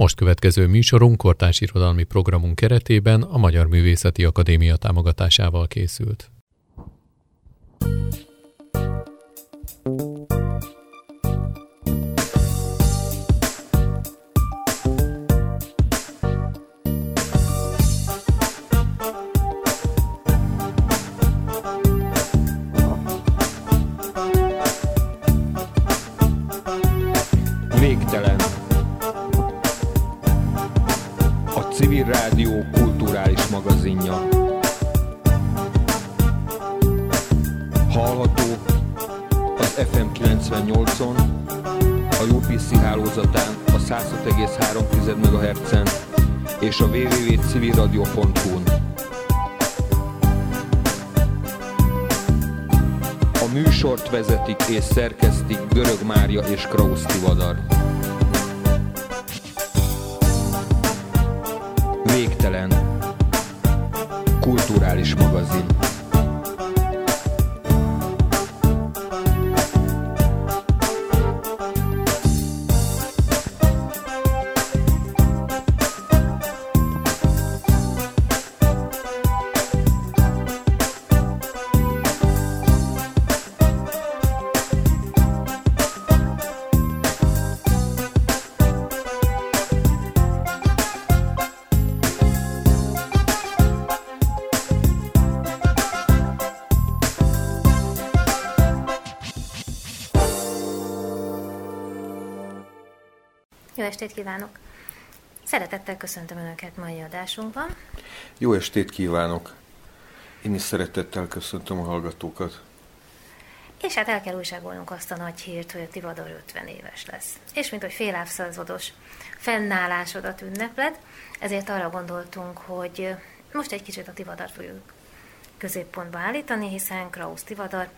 Most következő műsorunk kortárs irodalmi programunk keretében a Magyar Művészeti Akadémia támogatásával készült. civilradio.hu-n. estét kívánok! Szeretettel köszöntöm Önöket mai adásunkban. Jó estét kívánok! Én is szeretettel köszöntöm a hallgatókat. És hát el kell újságolnunk azt a nagy hírt, hogy a Tivadar 50 éves lesz. És mint hogy fél évszázados fennállásodat ünnepled, ezért arra gondoltunk, hogy most egy kicsit a Tivadar fogjuk középpontba állítani, hiszen Krausz Tivadar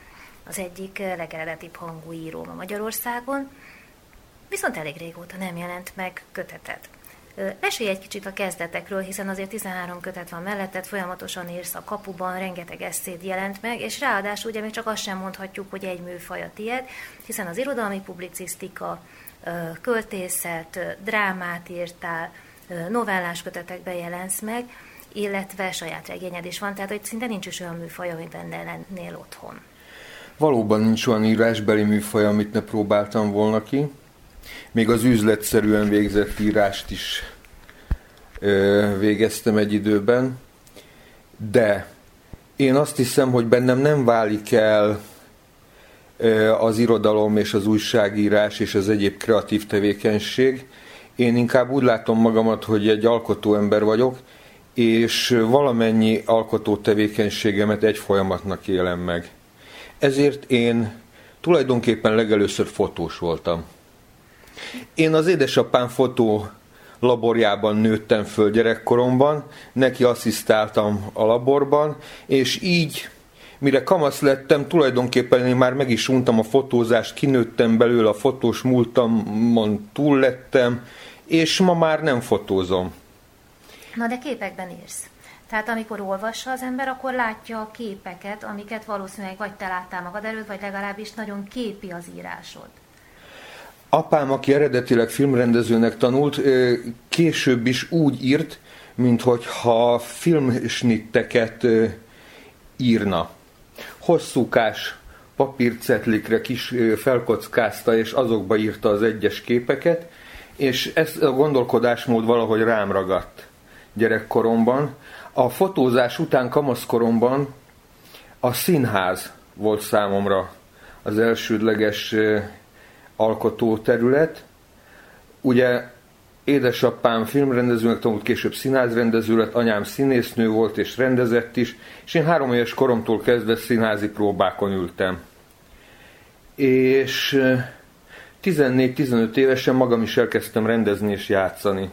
az egyik legeredetibb hangú író ma Magyarországon, viszont elég régóta nem jelent meg kötetet. Mesélj egy kicsit a kezdetekről, hiszen azért 13 kötet van melletted, folyamatosan írsz a kapuban, rengeteg eszéd jelent meg, és ráadásul ugye még csak azt sem mondhatjuk, hogy egy műfaj a tied, hiszen az irodalmi publicisztika, költészet, drámát írtál, novellás kötetekben jelensz meg, illetve saját regényed is van, tehát hogy szinte nincs is olyan műfaj, amiben ne lennél otthon. Valóban nincs olyan írásbeli műfaj, amit ne próbáltam volna ki még az üzletszerűen végzett írást is ö, végeztem egy időben, de én azt hiszem, hogy bennem nem válik el ö, az irodalom és az újságírás és az egyéb kreatív tevékenység. Én inkább úgy látom magamat, hogy egy alkotó ember vagyok, és valamennyi alkotó tevékenységemet egy folyamatnak élem meg. Ezért én tulajdonképpen legelőször fotós voltam. Én az édesapám fotó laborjában nőttem föl gyerekkoromban, neki asszisztáltam a laborban, és így, mire kamasz lettem, tulajdonképpen én már meg is untam a fotózást, kinőttem belőle a fotós múltamon túl lettem, és ma már nem fotózom. Na de képekben írsz. Tehát amikor olvassa az ember, akkor látja a képeket, amiket valószínűleg vagy te láttál magad előtt, vagy legalábbis nagyon képi az írásod. Apám, aki eredetileg filmrendezőnek tanult, később is úgy írt, minthogyha filmsnitteket írna. Hosszúkás papírcetlikre kis felkockázta, és azokba írta az egyes képeket, és ez a gondolkodásmód valahogy rám ragadt gyerekkoromban. A fotózás után kamaszkoromban a színház volt számomra az elsődleges alkotó terület. Ugye édesapám filmrendezőnek tanult, később színházrendező lett, anyám színésznő volt és rendezett is, és én három éves koromtól kezdve színházi próbákon ültem. És 14-15 évesen magam is elkezdtem rendezni és játszani.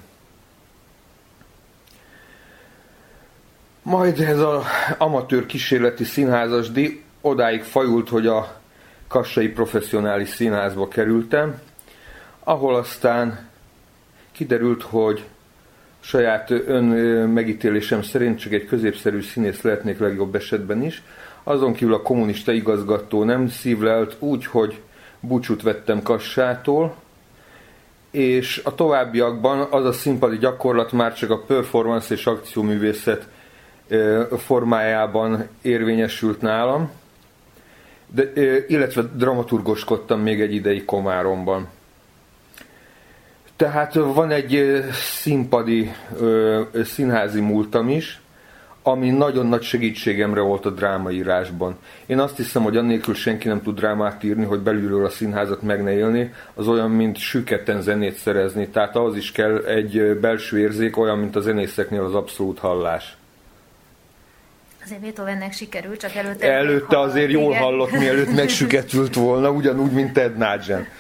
Majd ez az amatőr kísérleti színházasdi odáig fajult, hogy a kassai professzionális színházba kerültem, ahol aztán kiderült, hogy saját ön megítélésem szerint csak egy középszerű színész lehetnék legjobb esetben is. Azon kívül a kommunista igazgató nem szívlelt úgy, hogy búcsút vettem Kassától, és a továbbiakban az a színpadi gyakorlat már csak a performance és akcióművészet formájában érvényesült nálam, de, illetve dramaturgoskodtam még egy ideig Komáromban. Tehát van egy színpadi, színházi múltam is, ami nagyon nagy segítségemre volt a drámaírásban. Én azt hiszem, hogy annélkül senki nem tud drámát írni, hogy belülről a színházat meg ne élni, az olyan, mint süketen zenét szerezni. Tehát ahhoz is kell egy belső érzék, olyan, mint a zenészeknél az abszolút hallás. Azért Beethovennek sikerült, csak előtte... Előtte azért jól igen. hallott, mielőtt megsüketült volna, ugyanúgy, mint Ted Nugent.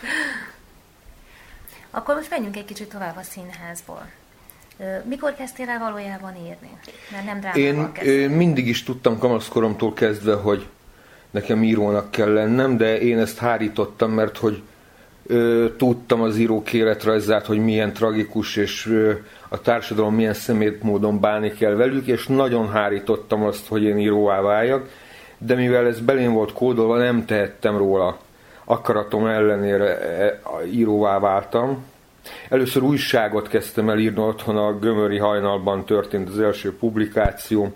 Akkor most menjünk egy kicsit tovább a színházból. Mikor kezdtél el valójában írni? Mert nem Én kezdtél. mindig is tudtam kamaszkoromtól kezdve, hogy nekem írónak kell lennem, de én ezt hárítottam, mert hogy ö, tudtam az írók életrajzát, hogy milyen tragikus, és ö, a társadalom milyen szemét módon bánni kell velük, és nagyon hárítottam azt, hogy én íróvá váljak, de mivel ez belém volt kódolva, nem tehettem róla. Akaratom ellenére e, íróvá váltam, Először újságot kezdtem el írni otthon, a Gömöri hajnalban történt az első publikációm,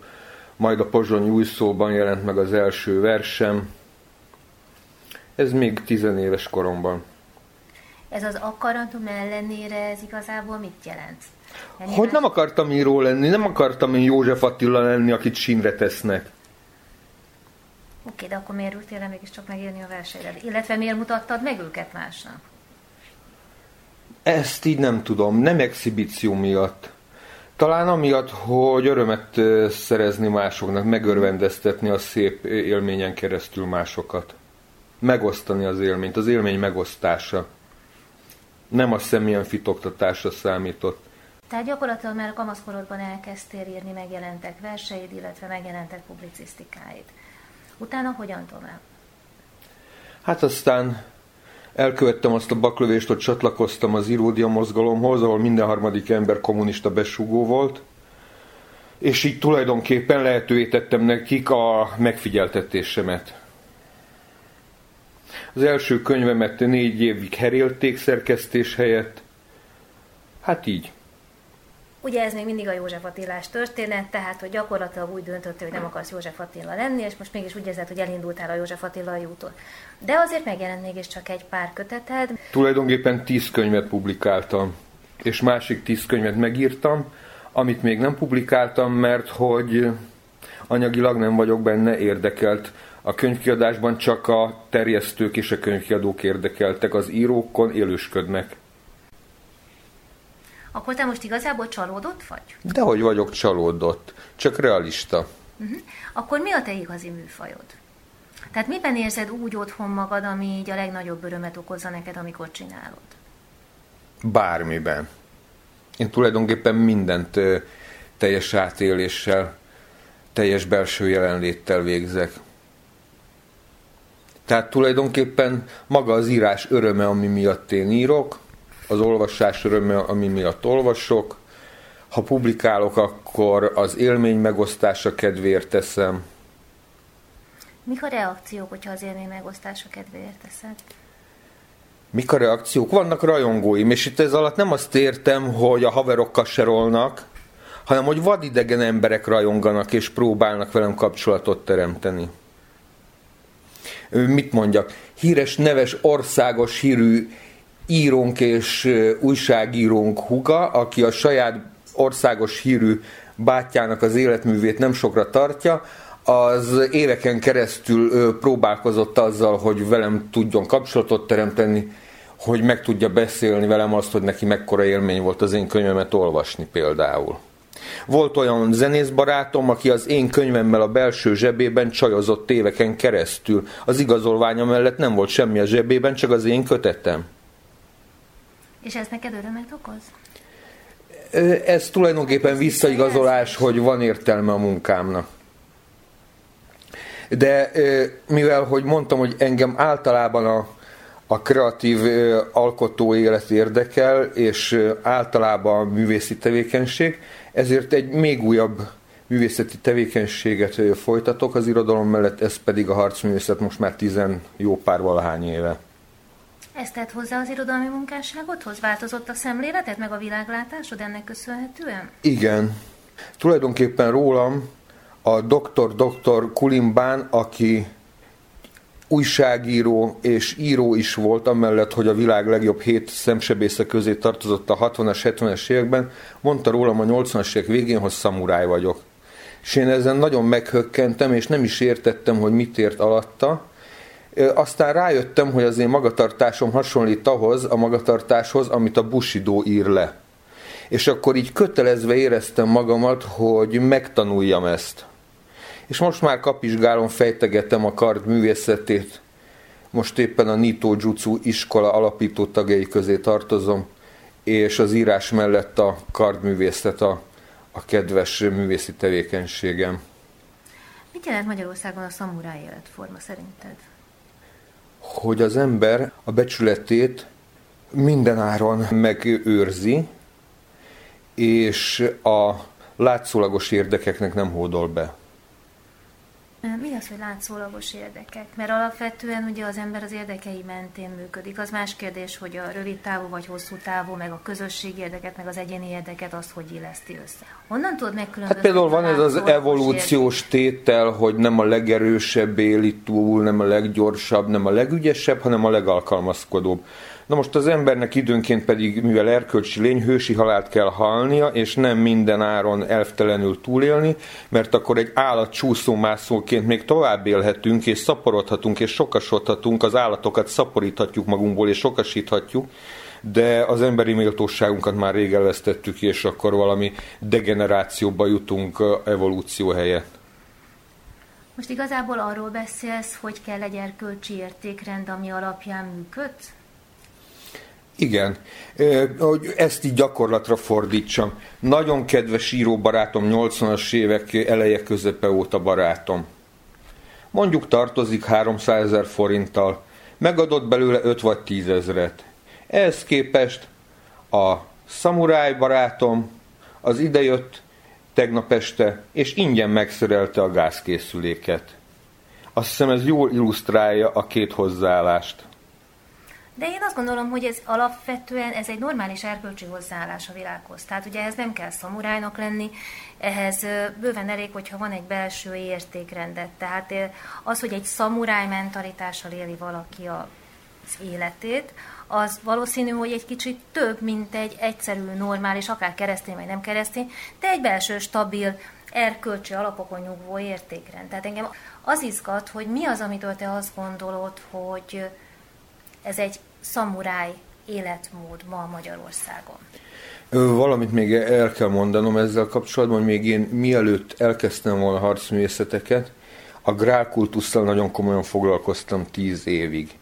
majd a Pozsony új szóban jelent meg az első versem. Ez még tizenéves koromban. Ez az akaratom ellenére ez igazából mit jelent? Ennyi hogy nem akartam író lenni, nem akartam én József Attila lenni, akit sínre tesznek. Oké, de akkor miért ültél mégiscsak megírni a verseidet? Illetve miért mutattad meg őket másnak? Ezt így nem tudom, nem exhibíció miatt. Talán amiatt, hogy örömet szerezni másoknak, megörvendeztetni a szép élményen keresztül másokat. Megosztani az élményt, az élmény megosztása. Nem a személyen fitoktatása számított. Tehát gyakorlatilag már a kamaszkorodban elkezdtél írni, megjelentek verseid, illetve megjelentek publicisztikáid. Utána hogyan tovább? Hát aztán elkövettem azt a baklövést, hogy csatlakoztam az íródia mozgalomhoz, ahol minden harmadik ember kommunista besugó volt, és így tulajdonképpen lehetővé tettem nekik a megfigyeltetésemet. Az első könyvemet négy évig herélték szerkesztés helyett. Hát így. Ugye ez még mindig a József Attilás történet, tehát hogy gyakorlatilag úgy döntöttél, hogy nem akarsz József Attila lenni, és most mégis úgy érzed, hogy elindultál a József Attila úton. De azért megjelent mégiscsak egy pár köteted. Tulajdonképpen tíz könyvet publikáltam, és másik tíz könyvet megírtam, amit még nem publikáltam, mert hogy anyagilag nem vagyok benne érdekelt. A könyvkiadásban csak a terjesztők és a könyvkiadók érdekeltek, az írókon élősködnek. Akkor te most igazából csalódott vagy? Dehogy vagyok csalódott, csak realista. Uh-huh. Akkor mi a te igazi műfajod? Tehát miben érzed úgy otthon magad, ami így a legnagyobb örömet okozza neked, amikor csinálod? Bármiben. Én tulajdonképpen mindent ö, teljes átéléssel, teljes belső jelenléttel végzek. Tehát tulajdonképpen maga az írás öröme, ami miatt én írok, az olvasás öröme, ami miatt olvasok. Ha publikálok, akkor az élmény megosztása kedvéért teszem. Mik a reakciók, hogyha az élmény megosztása kedvéért teszed? Mik a reakciók? Vannak rajongóim, és itt ez alatt nem azt értem, hogy a haverok kaserolnak, hanem hogy vadidegen emberek rajonganak és próbálnak velem kapcsolatot teremteni. Mit mondjak? Híres, neves, országos hírű írónk és újságírónk huga, aki a saját országos hírű bátyjának az életművét nem sokra tartja, az éveken keresztül próbálkozott azzal, hogy velem tudjon kapcsolatot teremteni, hogy meg tudja beszélni velem azt, hogy neki mekkora élmény volt az én könyvemet olvasni például. Volt olyan zenészbarátom, aki az én könyvemmel a belső zsebében csajozott éveken keresztül. Az igazolványa mellett nem volt semmi a zsebében, csak az én kötetem. És ez neked örömet okoz? Ez tulajdonképpen visszaigazolás, hogy van értelme a munkámnak. De mivel, hogy mondtam, hogy engem általában a, a kreatív alkotó élet érdekel, és általában a művészi tevékenység, ezért egy még újabb művészeti tevékenységet folytatok az irodalom mellett, ez pedig a harcművészet most már tizen jó pár valahány éve. Ez tett hozzá az irodalmi munkásságodhoz? Változott a szemléleted, meg a világlátásod ennek köszönhetően? Igen. Tulajdonképpen rólam a doktor doktor Kulimbán, aki újságíró és író is volt, amellett, hogy a világ legjobb hét szemsebésze közé tartozott a 60-as, 70-es években, mondta rólam a 80-as évek végén, hogy szamuráj vagyok. És én ezen nagyon meghökkentem, és nem is értettem, hogy mit ért alatta. Aztán rájöttem, hogy az én magatartásom hasonlít ahhoz a magatartáshoz, amit a Bushido ír le. És akkor így kötelezve éreztem magamat, hogy megtanuljam ezt és most már kapizsgálom, fejtegetem a kard művészetét. Most éppen a Nito Jutsu iskola alapító tagjai közé tartozom, és az írás mellett a kardművészet a, a kedves művészi tevékenységem. Mit jelent Magyarországon a szamuráj életforma szerinted? Hogy az ember a becsületét mindenáron megőrzi, és a látszólagos érdekeknek nem hódol be. Mi az, hogy látszólagos érdekek? Mert alapvetően ugye az ember az érdekei mentén működik. Az más kérdés, hogy a rövid távú vagy hosszú távú, meg a közösség érdeket, meg az egyéni érdeket, azt hogy illeszti össze. Honnan tudod megkülönböztetni? Hát például van ez az evolúciós érdek? tétel, hogy nem a legerősebb éli túl, nem a leggyorsabb, nem a legügyesebb, hanem a legalkalmazkodóbb. Na most az embernek időnként pedig, mivel erkölcsi lény, hősi halált kell halnia, és nem minden áron elvtelenül túlélni, mert akkor egy állat csúszómászóként még tovább élhetünk, és szaporodhatunk, és sokasodhatunk, az állatokat szaporíthatjuk magunkból, és sokasíthatjuk, de az emberi méltóságunkat már rég elvesztettük, és akkor valami degenerációba jutunk evolúció helyett. Most igazából arról beszélsz, hogy kell egy erkölcsi értékrend, ami alapján működsz? Igen, hogy ezt így gyakorlatra fordítsam. Nagyon kedves író barátom, 80-as évek eleje közepe óta barátom. Mondjuk tartozik 300 ezer forinttal, megadott belőle 5 vagy 10 ezret. Ehhez képest a szamuráj barátom az idejött tegnap este, és ingyen megszerelte a gázkészüléket. Azt hiszem ez jól illusztrálja a két hozzáállást. De én azt gondolom, hogy ez alapvetően ez egy normális erkölcsi hozzáállás a világhoz. Tehát ugye ehhez nem kell szamurájnak lenni, ehhez bőven elég, hogyha van egy belső értékrendet. Tehát az, hogy egy szamuráj mentalitással éli valaki az életét, az valószínű, hogy egy kicsit több, mint egy egyszerű, normális, akár keresztény vagy nem keresztény, de egy belső, stabil, erkölcsi alapokon nyugvó értékrend. Tehát engem az izgat, hogy mi az, amitől te azt gondolod, hogy ez egy szamuráj életmód ma Magyarországon. Valamit még el kell mondanom ezzel kapcsolatban, hogy még én mielőtt elkezdtem volna harcművészeteket, a grálkultusszal nagyon komolyan foglalkoztam tíz évig.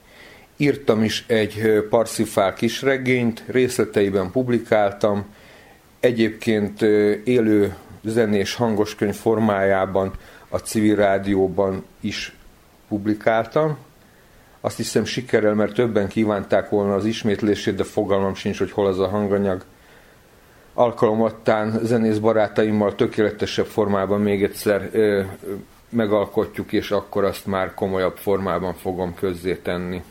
Írtam is egy parszifál kisregényt, részleteiben publikáltam, egyébként élő zenés hangoskönyv formájában a civil rádióban is publikáltam, azt hiszem sikerrel, mert többen kívánták volna az ismétlését, de fogalmam sincs, hogy hol az a hanganyag. Alkalomattán zenész barátaimmal tökéletesebb formában még egyszer ö, megalkotjuk, és akkor azt már komolyabb formában fogom közzétenni.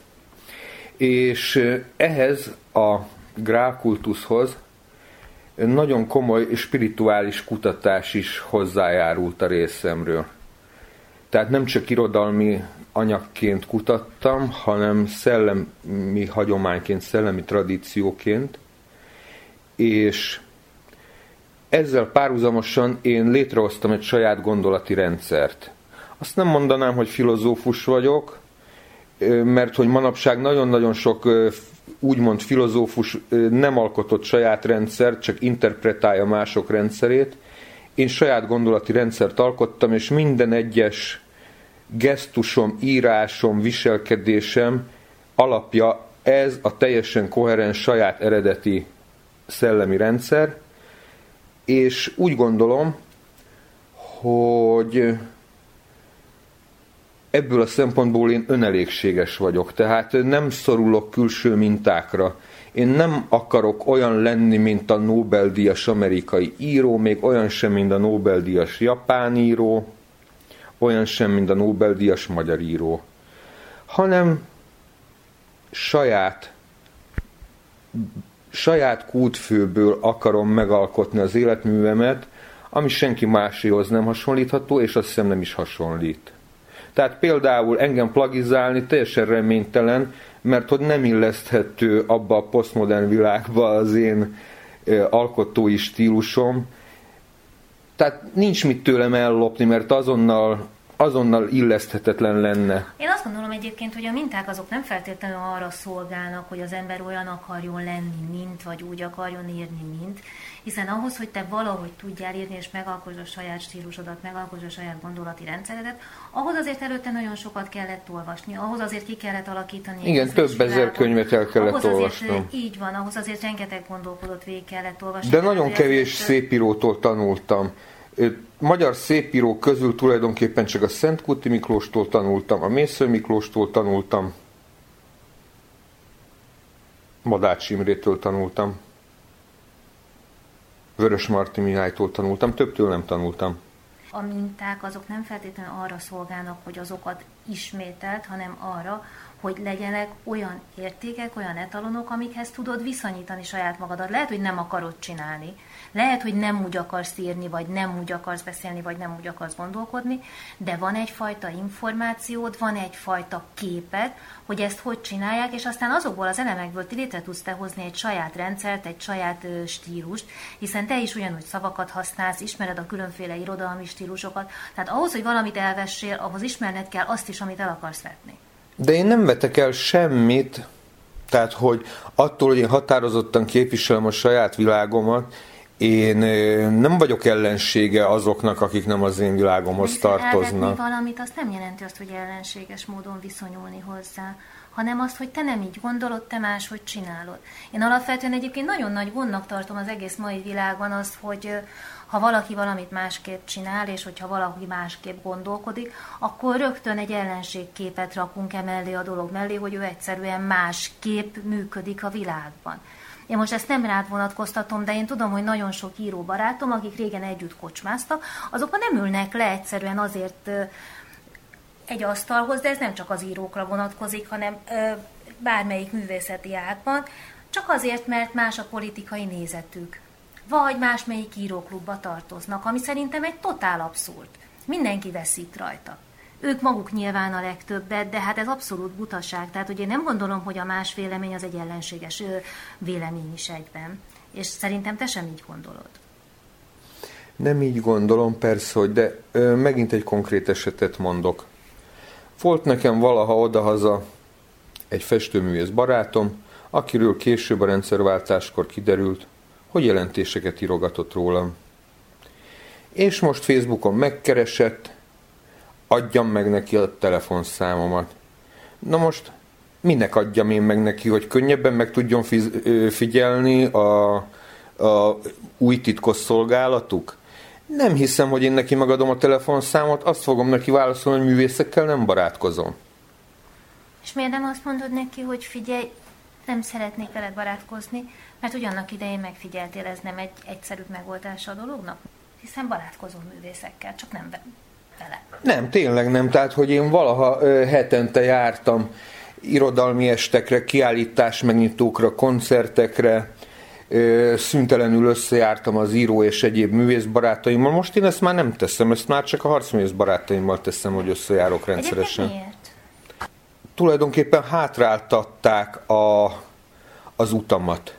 És ehhez a grákultuszhoz nagyon komoly spirituális kutatás is hozzájárult a részemről. Tehát nem csak irodalmi anyagként kutattam, hanem szellemi hagyományként, szellemi tradícióként, és ezzel párhuzamosan én létrehoztam egy saját gondolati rendszert. Azt nem mondanám, hogy filozófus vagyok, mert hogy manapság nagyon-nagyon sok úgymond filozófus nem alkotott saját rendszert, csak interpretálja mások rendszerét. Én saját gondolati rendszert alkottam, és minden egyes gesztusom, írásom, viselkedésem alapja ez a teljesen koherens saját eredeti szellemi rendszer, és úgy gondolom, hogy ebből a szempontból én önelégséges vagyok, tehát nem szorulok külső mintákra. Én nem akarok olyan lenni, mint a Nobel-díjas amerikai író, még olyan sem, mint a Nobel-díjas japán író, olyan sem, mint a Nobel-díjas magyar író, hanem saját saját kútfőből akarom megalkotni az életművemet, ami senki máséhoz nem hasonlítható, és azt hiszem nem is hasonlít. Tehát például engem plagizálni teljesen reménytelen, mert hogy nem illeszthető abba a posztmodern világba az én alkotói stílusom. Tehát nincs mit tőlem ellopni, mert azonnal azonnal illeszthetetlen lenne. Én azt gondolom egyébként, hogy a minták azok nem feltétlenül arra szolgálnak, hogy az ember olyan akarjon lenni, mint, vagy úgy akarjon írni, mint, hiszen ahhoz, hogy te valahogy tudjál írni, és megalkosd a saját stílusodat, megalkosd a saját gondolati rendszeredet, ahhoz azért előtte nagyon sokat kellett olvasni, ahhoz azért ki kellett alakítani. Igen, több ezer könyvet el kellett ahhoz olvasnom. Azért, így van, ahhoz azért rengeteg gondolkodott végig kellett olvasni. De nagyon kevés szépírótól tanultam magyar szépírók közül tulajdonképpen csak a Szent Kuti Miklóstól tanultam, a Mésző Miklóstól tanultam, Madács Imrétől tanultam, Vörös Marti Mihálytól tanultam, többtől nem tanultam. A minták azok nem feltétlenül arra szolgálnak, hogy azokat ismételt, hanem arra, hogy legyenek olyan értékek, olyan etalonok, amikhez tudod viszonyítani saját magadat. Lehet, hogy nem akarod csinálni, lehet, hogy nem úgy akarsz írni, vagy nem úgy akarsz beszélni, vagy nem úgy akarsz gondolkodni, de van egyfajta információd, van egyfajta képed, hogy ezt hogy csinálják, és aztán azokból az elemekből ti létre tudsz te hozni egy saját rendszert, egy saját stílust, hiszen te is ugyanúgy szavakat használsz, ismered a különféle irodalmi stílusokat, tehát ahhoz, hogy valamit elvessél, ahhoz ismerned kell azt is, amit el akarsz vetni. De én nem vetek el semmit, tehát hogy attól, hogy én határozottan képviselem a saját világomat, én nem vagyok ellensége azoknak, akik nem az én világomhoz tartoznak. valamit, azt nem jelenti azt, hogy ellenséges módon viszonyulni hozzá, hanem azt, hogy te nem így gondolod, te máshogy csinálod. Én alapvetően egyébként nagyon nagy gondnak tartom az egész mai világban azt, hogy ha valaki valamit másképp csinál, és hogyha valaki másképp gondolkodik, akkor rögtön egy ellenségképet rakunk emellé a dolog mellé, hogy ő egyszerűen másképp működik a világban. Én most ezt nem rád vonatkoztatom, de én tudom, hogy nagyon sok író barátom, akik régen együtt kocsmáztak, azok nem ülnek le egyszerűen azért egy asztalhoz, de ez nem csak az írókra vonatkozik, hanem bármelyik művészeti ágban, csak azért, mert más a politikai nézetük. Vagy másmelyik íróklubba tartoznak, ami szerintem egy totál abszurd. Mindenki veszít rajta. Ők maguk nyilván a legtöbbet, de hát ez abszolút butaság. Tehát ugye nem gondolom, hogy a más vélemény az egy ellenséges vélemény is egyben. És szerintem te sem így gondolod. Nem így gondolom, persze, hogy de ö, megint egy konkrét esetet mondok. Volt nekem valaha odahaza egy festőművész barátom, akiről később a rendszerváltáskor kiderült, hogy jelentéseket írogatott rólam. És most Facebookon megkeresett, adjam meg neki a telefonszámomat. Na most minek adjam én meg neki, hogy könnyebben meg tudjon figyelni a, a új titkos szolgálatuk? Nem hiszem, hogy én neki megadom a telefonszámot, azt fogom neki válaszolni, hogy művészekkel nem barátkozom. És miért nem azt mondod neki, hogy figyelj, nem szeretnék veled barátkozni, mert ugyannak idején megfigyeltél, ez nem egy egyszerű megoldása a dolognak? Hiszen barátkozom művészekkel, csak nem vele. Nem, tényleg nem. Tehát, hogy én valaha hetente jártam irodalmi estekre, kiállítás megnyitókra, koncertekre, szüntelenül összejártam az író és egyéb művész barátaimmal. Most én ezt már nem teszem, ezt már csak a harcművész barátaimmal teszem, hogy összejárok rendszeresen. Egyébként miért? Tulajdonképpen hátráltatták a, az utamat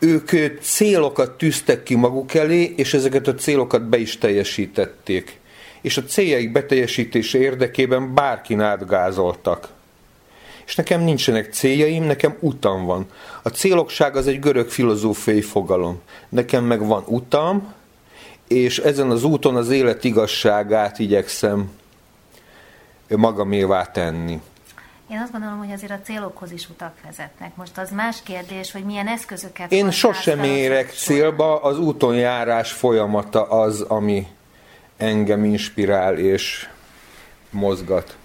ők célokat tűztek ki maguk elé, és ezeket a célokat be is teljesítették. És a céljaik beteljesítése érdekében bárkin átgázoltak. És nekem nincsenek céljaim, nekem utam van. A célokság az egy görög filozófiai fogalom. Nekem meg van utam, és ezen az úton az élet igazságát igyekszem magamévá tenni. Én azt gondolom, hogy azért a célokhoz is utak vezetnek. Most az más kérdés, hogy milyen eszközöket... Én sosem érek célba, az úton járás folyamata az, ami engem inspirál és mozgat.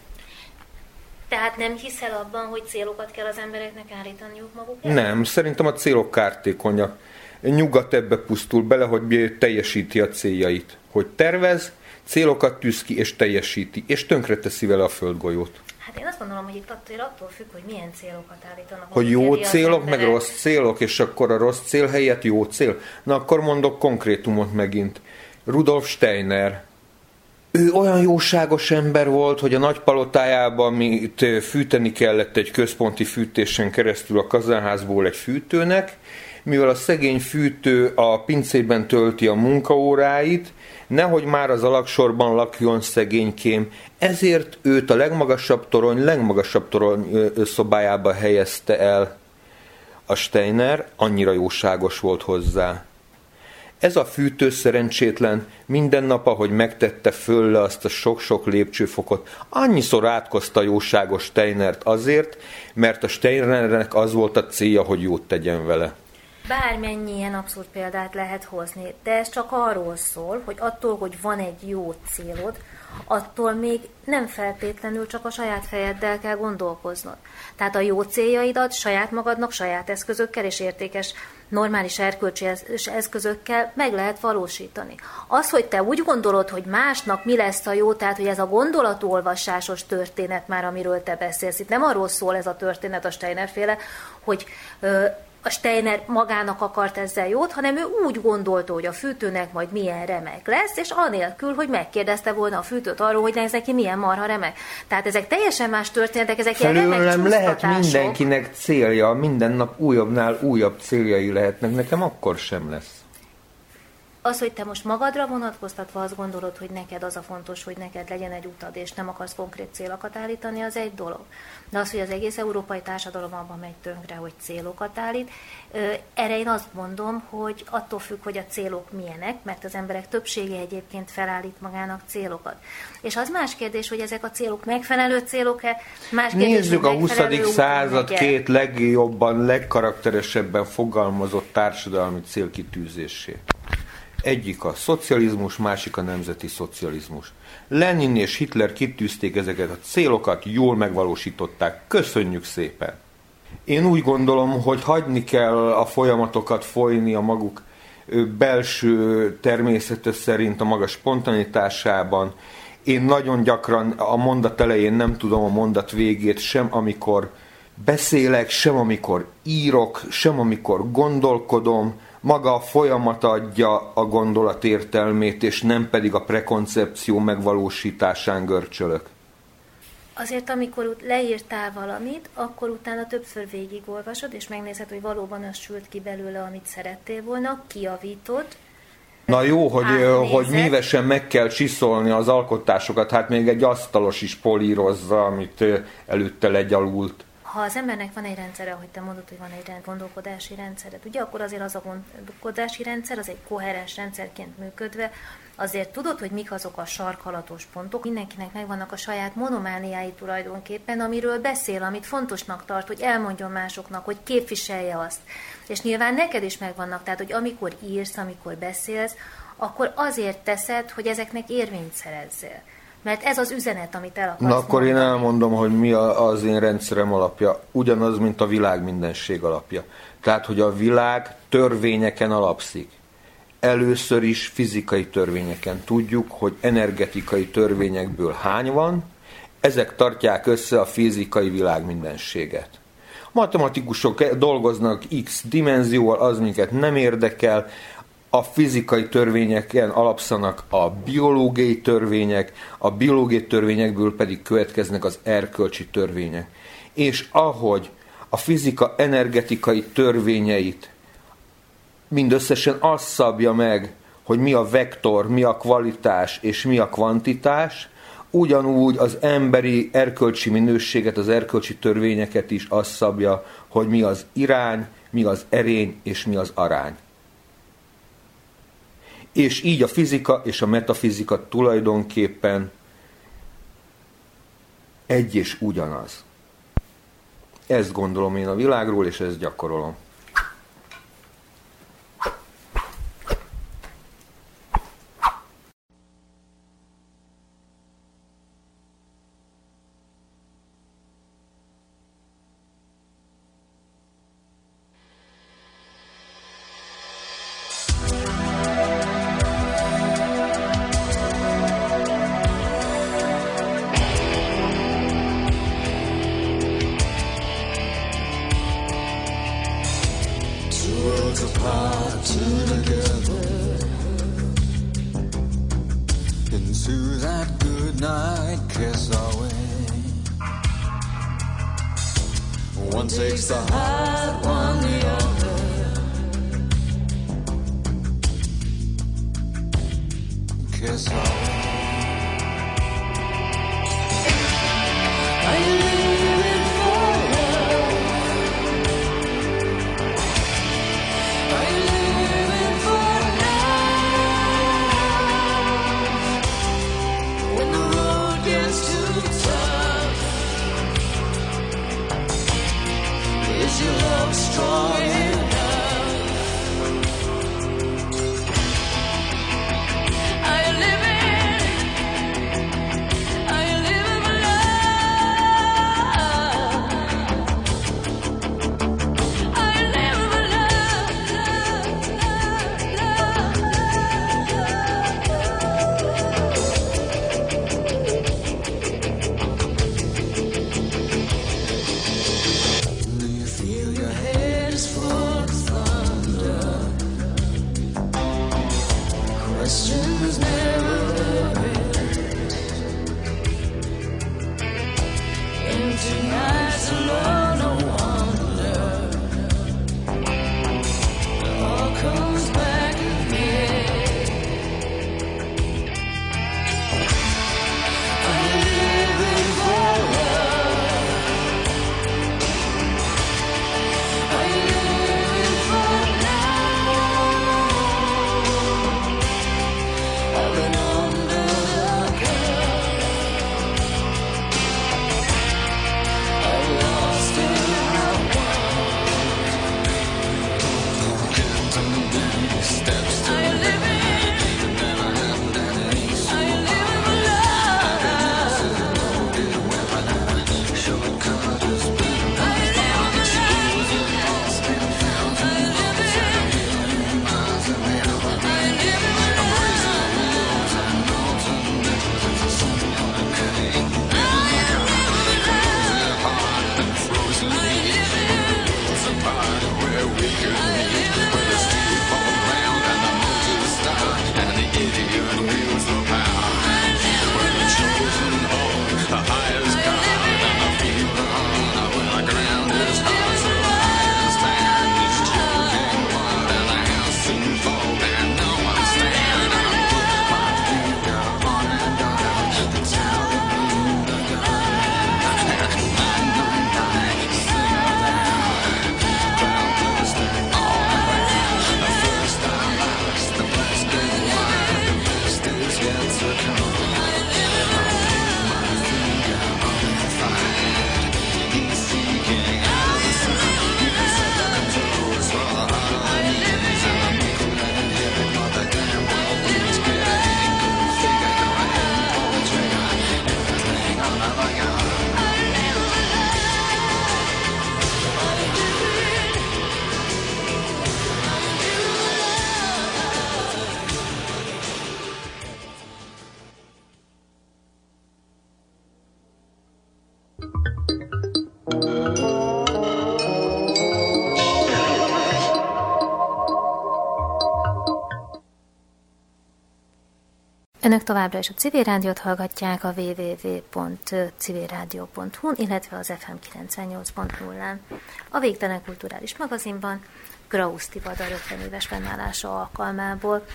Tehát nem hiszel abban, hogy célokat kell az embereknek állítaniuk maguk elé? Nem, szerintem a célok kártékonyak. Nyugat ebbe pusztul bele, hogy teljesíti a céljait. Hogy tervez, célokat tűz ki és teljesíti, és tönkreteszi vele a földgolyót. Hát én azt gondolom, hogy itt attól, attól függ, hogy milyen célokat állítanak. Hogy jó célok, meg rossz célok, és akkor a rossz cél helyett jó cél. Na akkor mondok konkrétumot megint. Rudolf Steiner, ő olyan jóságos ember volt, hogy a nagy palotájában, amit fűteni kellett egy központi fűtésen keresztül a kazánházból egy fűtőnek, mivel a szegény fűtő a pincében tölti a munkaóráit, nehogy már az alaksorban lakjon szegénykém, ezért őt a legmagasabb torony, legmagasabb torony szobájába helyezte el a Steiner, annyira jóságos volt hozzá. Ez a fűtő szerencsétlen minden nap, ahogy megtette fölle azt a sok-sok lépcsőfokot, annyiszor átkozta jóságos Steinert azért, mert a Steinernek az volt a célja, hogy jót tegyen vele. Bármennyi ilyen abszurd példát lehet hozni, de ez csak arról szól, hogy attól, hogy van egy jó célod, attól még nem feltétlenül csak a saját fejeddel kell gondolkoznod. Tehát a jó céljaidat saját magadnak, saját eszközökkel és értékes normális erkölcsi eszközökkel meg lehet valósítani. Az, hogy te úgy gondolod, hogy másnak mi lesz a jó, tehát hogy ez a gondolatolvasásos történet már, amiről te beszélsz, itt nem arról szól ez a történet a Steiner féle, hogy ö, a Steiner magának akart ezzel jót, hanem ő úgy gondolta, hogy a fűtőnek majd milyen remek lesz, és anélkül, hogy megkérdezte volna a fűtőt arról, hogy ez neki milyen marha remek. Tehát ezek teljesen más történetek, ezek Felül ilyen remek nem lehet mindenkinek célja, minden nap újabbnál újabb céljai lehetnek, nekem akkor sem lesz. Az, hogy te most magadra vonatkoztatva azt gondolod, hogy neked az a fontos, hogy neked legyen egy utad, és nem akarsz konkrét célokat állítani, az egy dolog. De az, hogy az egész európai társadalom abban megy tönkre, hogy célokat állít, erre én azt mondom, hogy attól függ, hogy a célok milyenek, mert az emberek többsége egyébként felállít magának célokat. És az más kérdés, hogy ezek a célok megfelelő célok-e, más kérdés, Nézzük a 20. század két legjobban, legkarakteresebben fogalmazott társadalmi célkitűzését. Egyik a szocializmus, másik a nemzeti szocializmus. Lenin és Hitler kitűzték ezeket a célokat, jól megvalósították. Köszönjük szépen! Én úgy gondolom, hogy hagyni kell a folyamatokat folyni a maguk belső természete szerint, a maga spontanitásában. Én nagyon gyakran a mondat elején nem tudom a mondat végét, sem amikor beszélek, sem amikor írok, sem amikor gondolkodom, maga a folyamat adja a gondolat értelmét, és nem pedig a prekoncepció megvalósításán görcsölök. Azért, amikor leírtál valamit, akkor utána többször végigolvasod, és megnézed, hogy valóban az sült ki belőle, amit szerettél volna, kiavítod. Na jó, hogy, hogy mívesen meg kell csiszolni az alkotásokat, hát még egy asztalos is polírozza, amit előtte legyalult ha az embernek van egy rendszere, ahogy te mondod, hogy van egy gondolkodási rendszered, ugye, akkor azért az a gondolkodási rendszer, az egy koherens rendszerként működve, azért tudod, hogy mik azok a sarkalatos pontok. Mindenkinek megvannak a saját monomániái tulajdonképpen, amiről beszél, amit fontosnak tart, hogy elmondjon másoknak, hogy képviselje azt. És nyilván neked is megvannak, tehát, hogy amikor írsz, amikor beszélsz, akkor azért teszed, hogy ezeknek érvényt szerezzél. Mert ez az üzenet, amit el akarsz Na akkor mondani. én elmondom, hogy mi az én rendszerem alapja. Ugyanaz, mint a világ mindenség alapja. Tehát, hogy a világ törvényeken alapszik. Először is fizikai törvényeken. Tudjuk, hogy energetikai törvényekből hány van, ezek tartják össze a fizikai világ mindenséget. Matematikusok dolgoznak X dimenzióval, az minket nem érdekel, a fizikai törvényeken alapszanak a biológiai törvények, a biológiai törvényekből pedig következnek az erkölcsi törvények. És ahogy a fizika energetikai törvényeit mindösszesen az szabja meg, hogy mi a vektor, mi a kvalitás és mi a kvantitás, ugyanúgy az emberi erkölcsi minőséget, az erkölcsi törvényeket is az szabja, hogy mi az irány, mi az erény és mi az arány és így a fizika és a metafizika tulajdonképpen egy és ugyanaz. Ezt gondolom én a világról, és ezt gyakorolom. Önök továbbra is a civil rádiót hallgatják a www.civilradio.hu, illetve az FM 98.0-án. A Végtelen Kulturális Magazinban Grausz Tivadar 50 éves fennállása alkalmából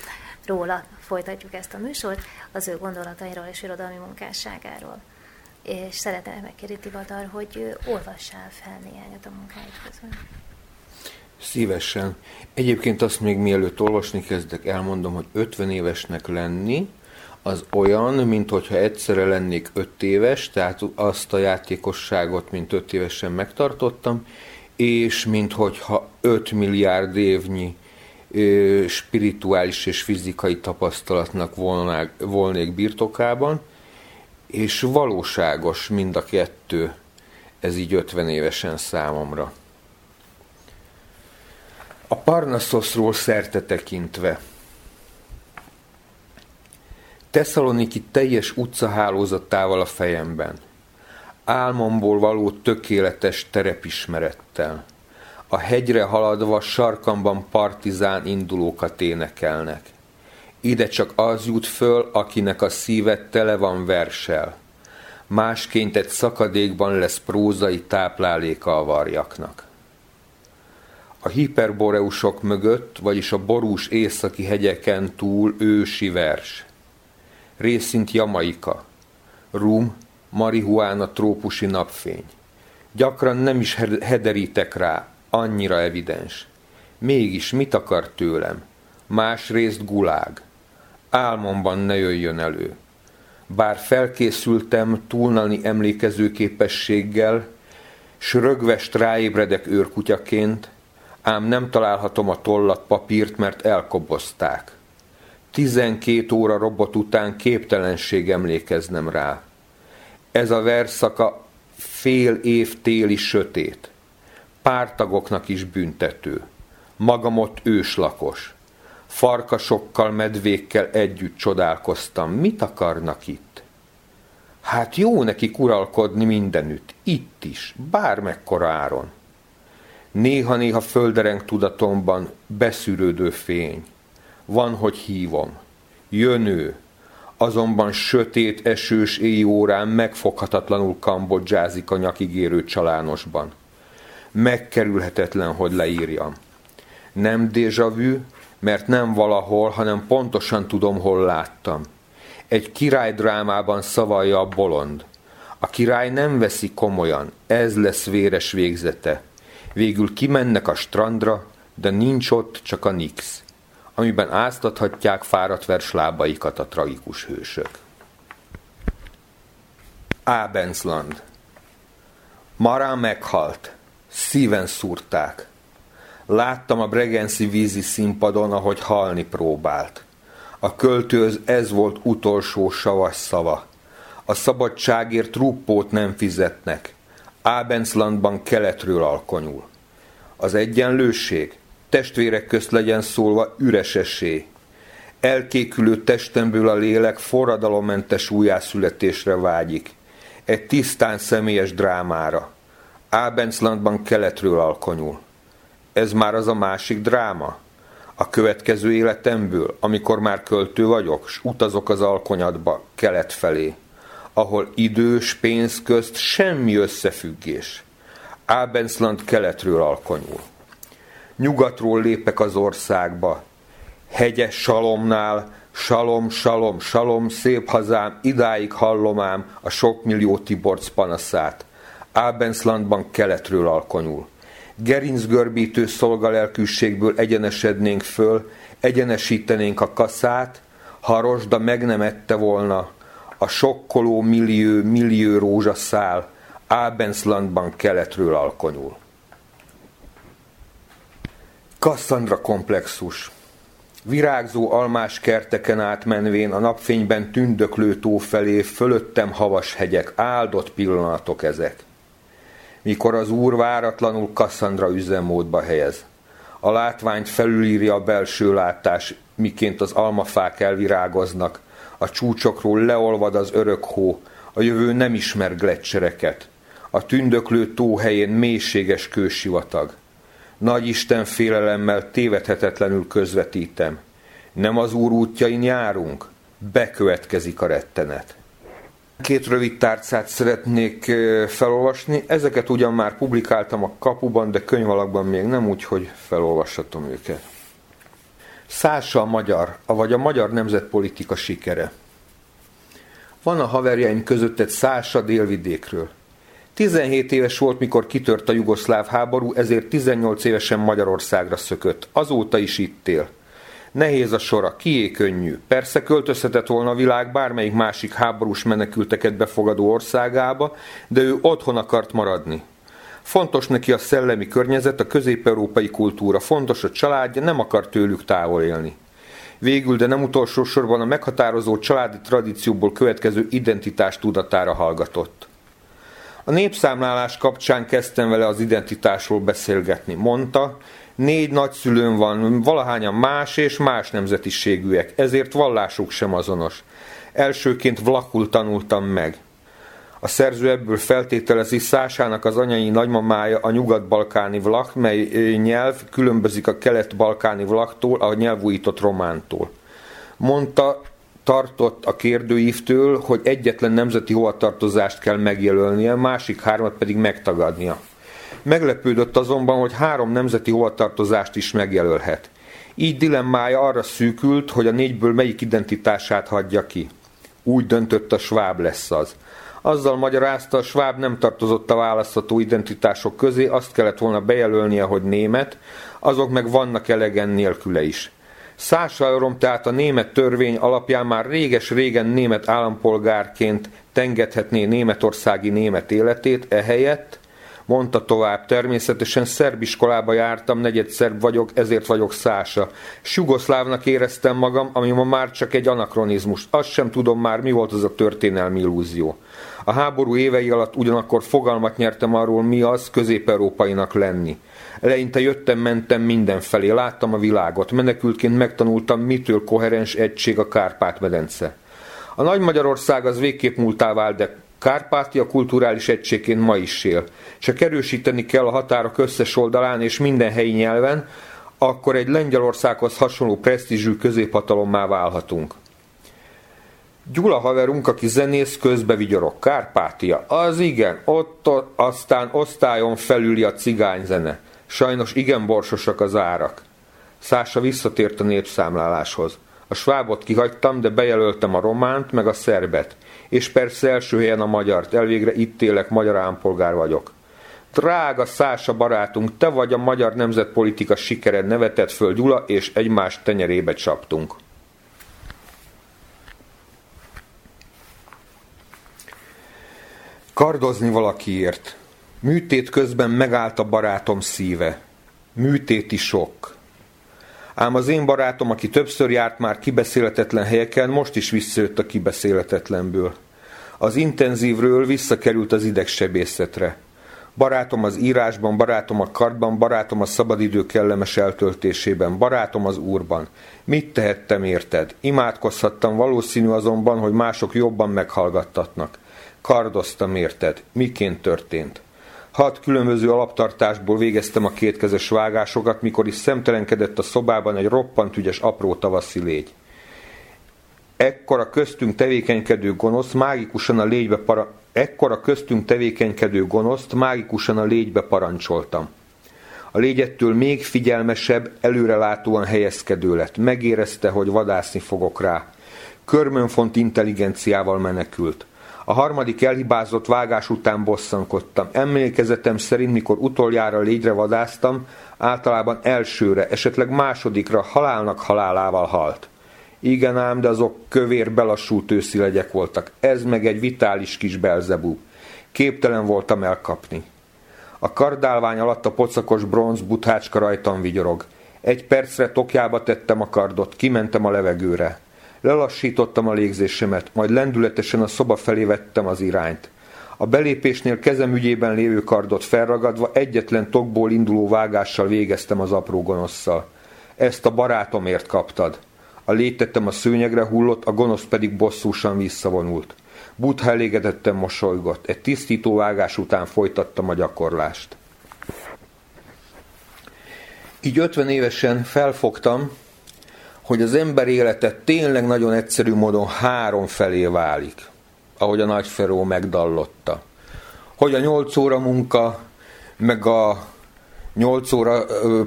róla folytatjuk ezt a műsort, az ő gondolatairól és irodalmi munkásságáról. És szeretném megkérni Tivadar, hogy olvassál fel néhányat a munkáid közül. Szívesen. Egyébként azt még mielőtt olvasni kezdek, elmondom, hogy 50 évesnek lenni, az olyan, mint hogyha egyszerre lennék 5 éves, tehát azt a játékosságot, mint 5 évesen megtartottam, és mint hogyha 5 milliárd évnyi ö, spirituális és fizikai tapasztalatnak volnák, volnék birtokában, és valóságos mind a kettő, ez így 50 évesen számomra. A Parnaszoszról szerte tekintve. Tesszaloniki teljes utcahálózatával a fejemben. Álmomból való tökéletes terepismerettel. A hegyre haladva sarkamban partizán indulókat énekelnek. Ide csak az jut föl, akinek a szíve tele van versel. Másként egy szakadékban lesz prózai tápláléka a varjaknak. A hiperboreusok mögött, vagyis a borús északi hegyeken túl ősi vers. Részint Jamaika. Rum, marihuána trópusi napfény. Gyakran nem is hederítek rá, annyira evidens. Mégis mit akar tőlem? Másrészt gulág. Álmomban ne jöjjön elő. Bár felkészültem túlnani emlékező képességgel, s rögvest ráébredek őrkutyaként, ám nem találhatom a tollat papírt, mert elkobozták. Tizenkét óra robot után képtelenség emlékeznem rá. Ez a verszaka fél év téli sötét. Pártagoknak is büntető. Magam ott őslakos. Farkasokkal, medvékkel együtt csodálkoztam. Mit akarnak itt? Hát jó neki uralkodni mindenütt, itt is, bármekkora áron. Néha-néha földereng tudatomban beszűrődő fény. Van, hogy hívom. Jön ő, azonban sötét, esős éj órán megfoghatatlanul kambodzsázik a nyakigérő csalánosban. Megkerülhetetlen, hogy leírjam. Nem déjà vu, mert nem valahol, hanem pontosan tudom, hol láttam. Egy király drámában szavalja a bolond. A király nem veszi komolyan, ez lesz véres végzete. Végül kimennek a strandra, de nincs ott csak a nix, amiben áztathatják fáradt vers lábaikat a tragikus hősök. Ábenzland Mara meghalt. Szíven szúrták. Láttam a Bregenci vízi színpadon, ahogy halni próbált. A költőz ez volt utolsó savas szava. A szabadságért ruppót nem fizetnek. Ábenzlandban keletről alkonyul. Az egyenlőség testvérek közt legyen szólva üresesé. Elkékülő testemből a lélek forradalommentes újjászületésre vágyik. Egy tisztán személyes drámára. Ábenzlandban keletről alkonyul. Ez már az a másik dráma? A következő életemből, amikor már költő vagyok, s utazok az alkonyatba, kelet felé, ahol idős pénz közt semmi összefüggés. Ábenzland keletről alkonyul. Nyugatról lépek az országba. Hegyes salomnál, salom, salom, salom, szép hazám, idáig hallom ám a sok millió Tiborc panaszát. Ábenzlandban keletről alkonyul. Gerincgörbítő szolgalelkűségből egyenesednénk föl, egyenesítenénk a kaszát, ha a rozsda meg nem ette volna, a sokkoló millió, millió rózsaszál Ábenzlandban keletről alkonyul. Kasszandra komplexus. Virágzó almás kerteken átmenvén a napfényben tündöklő tó felé fölöttem havas hegyek, áldott pillanatok ezek. Mikor az úr váratlanul Kasszandra üzemmódba helyez. A látványt felülírja a belső látás, miként az almafák elvirágoznak, a csúcsokról leolvad az örök hó, a jövő nem ismer gletszereket. A tündöklő tó helyén mélységes kősivatag. Nagy Isten félelemmel tévedhetetlenül közvetítem. Nem az úr útjain járunk? Bekövetkezik a rettenet. Két rövid tárcát szeretnék felolvasni. Ezeket ugyan már publikáltam a kapuban, de könyvalakban még nem, úgyhogy felolvashatom őket. Szása a magyar, avagy a magyar nemzetpolitika sikere. Van a haverjaim között egy Szása délvidékről. 17 éves volt, mikor kitört a jugoszláv háború, ezért 18 évesen Magyarországra szökött. Azóta is itt él. Nehéz a sora, kié könnyű. Persze költözhetett volna a világ bármelyik másik háborús menekülteket befogadó országába, de ő otthon akart maradni. Fontos neki a szellemi környezet, a közép-európai kultúra, fontos a családja, nem akar tőlük távol élni. Végül, de nem utolsó sorban a meghatározó családi tradícióból következő identitás tudatára hallgatott. A népszámlálás kapcsán kezdtem vele az identitásról beszélgetni. Mondta, négy nagyszülőm van, valahányan más és más nemzetiségűek, ezért vallásuk sem azonos. Elsőként vlakul tanultam meg. A szerző ebből feltételezi Szásának az anyai nagymamája a nyugat-balkáni vlach, mely nyelv különbözik a kelet-balkáni vlachtól, a nyelvújított romántól. Mondta, tartott a kérdőívtől, hogy egyetlen nemzeti hovatartozást kell megjelölnie, másik hármat pedig megtagadnia. Meglepődött azonban, hogy három nemzeti hovatartozást is megjelölhet. Így dilemmája arra szűkült, hogy a négyből melyik identitását hagyja ki. Úgy döntött a sváb lesz az. Azzal magyarázta, a sváb nem tartozott a választható identitások közé, azt kellett volna bejelölnie, hogy német, azok meg vannak elegen nélküle is. Szásalrom tehát a német törvény alapján már réges-régen német állampolgárként tengedhetné németországi német életét, ehelyett, mondta tovább, természetesen szerb iskolába jártam, negyed szerb vagyok, ezért vagyok szása. Sugoszlávnak éreztem magam, ami ma már csak egy anakronizmus. Azt sem tudom már, mi volt az a történelmi illúzió. A háború évei alatt ugyanakkor fogalmat nyertem arról, mi az közép-európainak lenni. Eleinte jöttem-mentem mindenfelé, láttam a világot, menekültként megtanultam, mitől koherens egység a Kárpát-medence. A Nagy Magyarország az végképp múltá vált, de Kárpátia kulturális egységként ma is él. Csak erősíteni kell a határok összes oldalán és minden helyi nyelven, akkor egy Lengyelországhoz hasonló presztízsű középhatalommá válhatunk. Gyula haverunk, aki zenész, közbe vigyorog. Kárpátia. Az igen, ott, ott aztán osztályon felüli a cigányzene. Sajnos igen borsosak az árak. Szása visszatért a népszámláláshoz. A svábot kihagytam, de bejelöltem a románt, meg a szerbet. És persze első helyen a magyart. Elvégre itt élek, magyar állampolgár vagyok. Drága Szása barátunk, te vagy a magyar nemzetpolitika sikered, nevetett föl Gyula, és egymás tenyerébe csaptunk. Kardozni valakiért. Műtét közben megállt a barátom szíve. Műtéti sok. Ám az én barátom, aki többször járt már kibeszéletetlen helyeken, most is visszajött a kibeszéletetlenből. Az intenzívről visszakerült az idegsebészetre. Barátom az írásban, barátom a kartban, barátom a szabadidő kellemes eltöltésében, barátom az úrban. Mit tehettem érted? Imádkozhattam, valószínű azonban, hogy mások jobban meghallgattatnak. Kardoztam érted. Miként történt? Hat különböző alaptartásból végeztem a kétkezes vágásokat, mikor is szemtelenkedett a szobában egy roppant ügyes apró tavaszi légy. Ekkora köztünk tevékenykedő gonosz mágikusan a légybe para... Ekkora köztünk tevékenykedő gonoszt mágikusan a légybe parancsoltam. A légyettől még figyelmesebb, előrelátóan helyezkedő lett. Megérezte, hogy vadászni fogok rá. Körmönfont intelligenciával menekült. A harmadik elhibázott vágás után bosszankodtam. Emlékezetem szerint, mikor utoljára légyre vadáztam, általában elsőre, esetleg másodikra halálnak halálával halt. Igen ám, de azok kövér belassult őszi voltak. Ez meg egy vitális kis belzebú. Képtelen voltam elkapni. A kardálvány alatt a pocakos bronz buthácska rajtam vigyorog. Egy percre tokjába tettem a kardot, kimentem a levegőre. Lelassítottam a légzésemet, majd lendületesen a szoba felé vettem az irányt. A belépésnél kezem ügyében lévő kardot felragadva egyetlen tokból induló vágással végeztem az apró gonoszszal. Ezt a barátomért kaptad. A létettem a szőnyegre hullott, a gonosz pedig bosszúsan visszavonult. Butha elégedetten mosolygott. Egy tisztító vágás után folytattam a gyakorlást. Így 50 évesen felfogtam, hogy az ember élete tényleg nagyon egyszerű módon három felé válik, ahogy a nagyferó megdallotta. Hogy a nyolc óra munka, meg a nyolc óra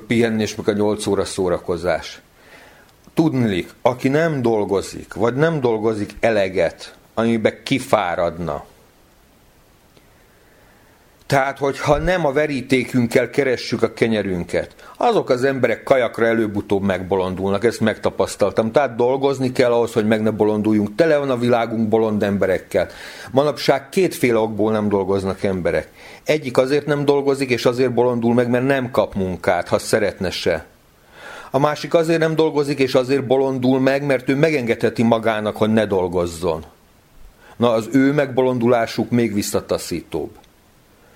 pihenés, meg a nyolc óra szórakozás. Tudnilik, aki nem dolgozik, vagy nem dolgozik eleget, amiben kifáradna, tehát, hogyha nem a verítékünkkel keressük a kenyerünket, azok az emberek kajakra előbb-utóbb megbolondulnak, ezt megtapasztaltam. Tehát dolgozni kell ahhoz, hogy meg ne bolonduljunk. Tele van a világunk bolond emberekkel. Manapság kétféle okból nem dolgoznak emberek. Egyik azért nem dolgozik, és azért bolondul meg, mert nem kap munkát, ha szeretne se. A másik azért nem dolgozik, és azért bolondul meg, mert ő megengedheti magának, hogy ne dolgozzon. Na, az ő megbolondulásuk még visszataszítóbb.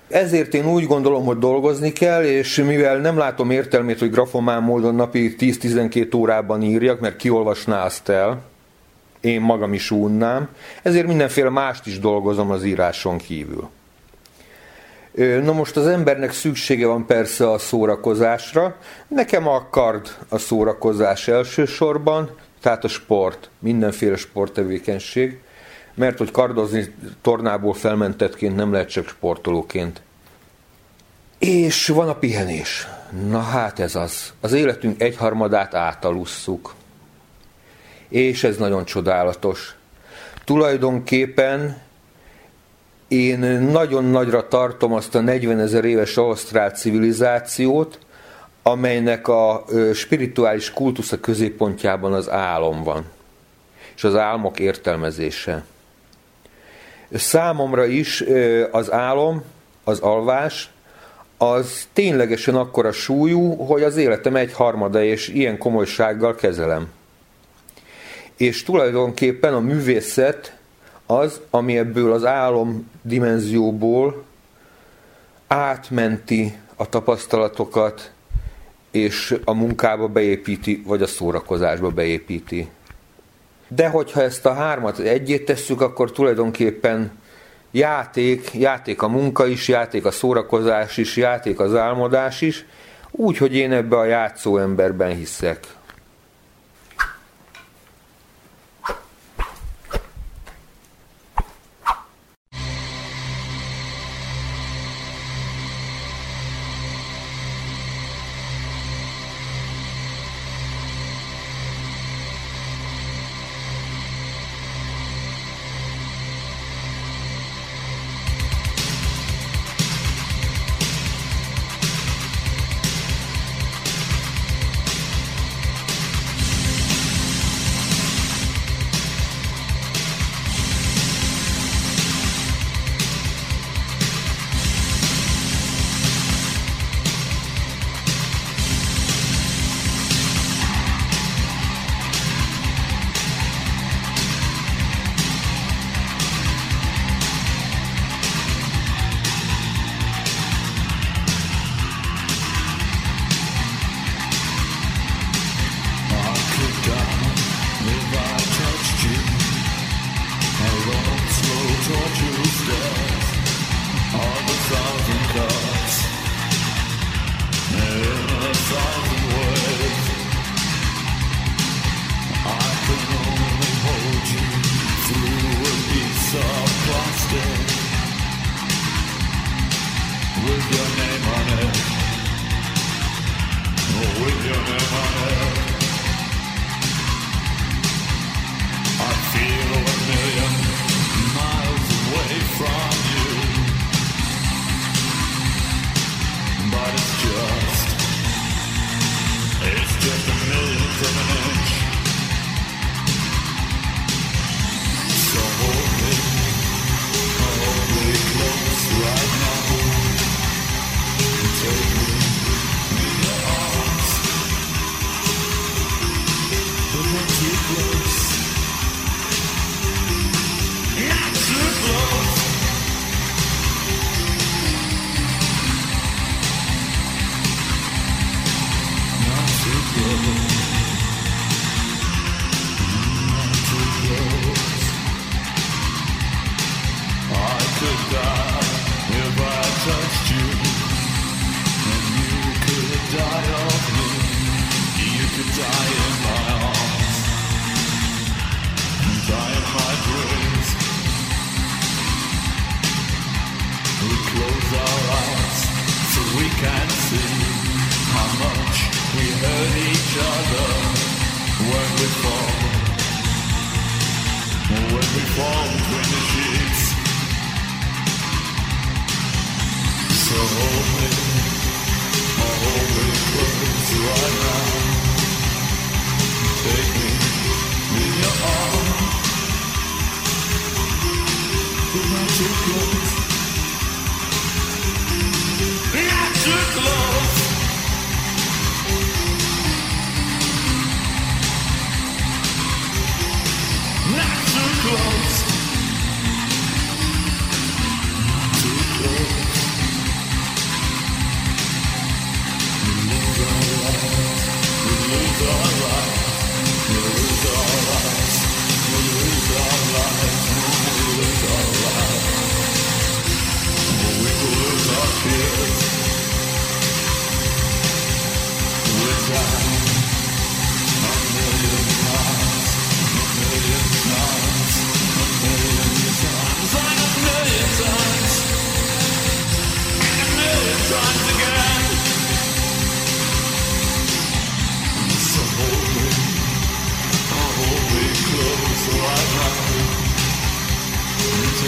Ezért én úgy gondolom, hogy dolgozni kell, és mivel nem látom értelmét, hogy grafomán módon napi 10-12 órában írjak, mert kiolvasná azt el, én magam is unnám, ezért mindenféle mást is dolgozom az íráson kívül. Na most az embernek szüksége van persze a szórakozásra. Nekem a kard a szórakozás elsősorban, tehát a sport, mindenféle sporttevékenység, mert hogy kardozni tornából felmentettként nem lehet csak sportolóként. És van a pihenés. Na hát ez az. Az életünk egyharmadát átalusszuk. És ez nagyon csodálatos. Tulajdonképpen én nagyon nagyra tartom azt a 40 ezer éves ausztrál civilizációt, amelynek a spirituális kultusza középpontjában az álom van, és az álmok értelmezése. Számomra is az álom, az alvás, az ténylegesen akkora súlyú, hogy az életem egy harmada, és ilyen komolysággal kezelem. És tulajdonképpen a művészet az, ami ebből az álom dimenzióból átmenti a tapasztalatokat, és a munkába beépíti, vagy a szórakozásba beépíti. De hogyha ezt a hármat egyét tesszük, akkor tulajdonképpen játék, játék a munka is, játék a szórakozás is, játék az álmodás is, úgy, hogy én ebbe a játszó emberben hiszek. you.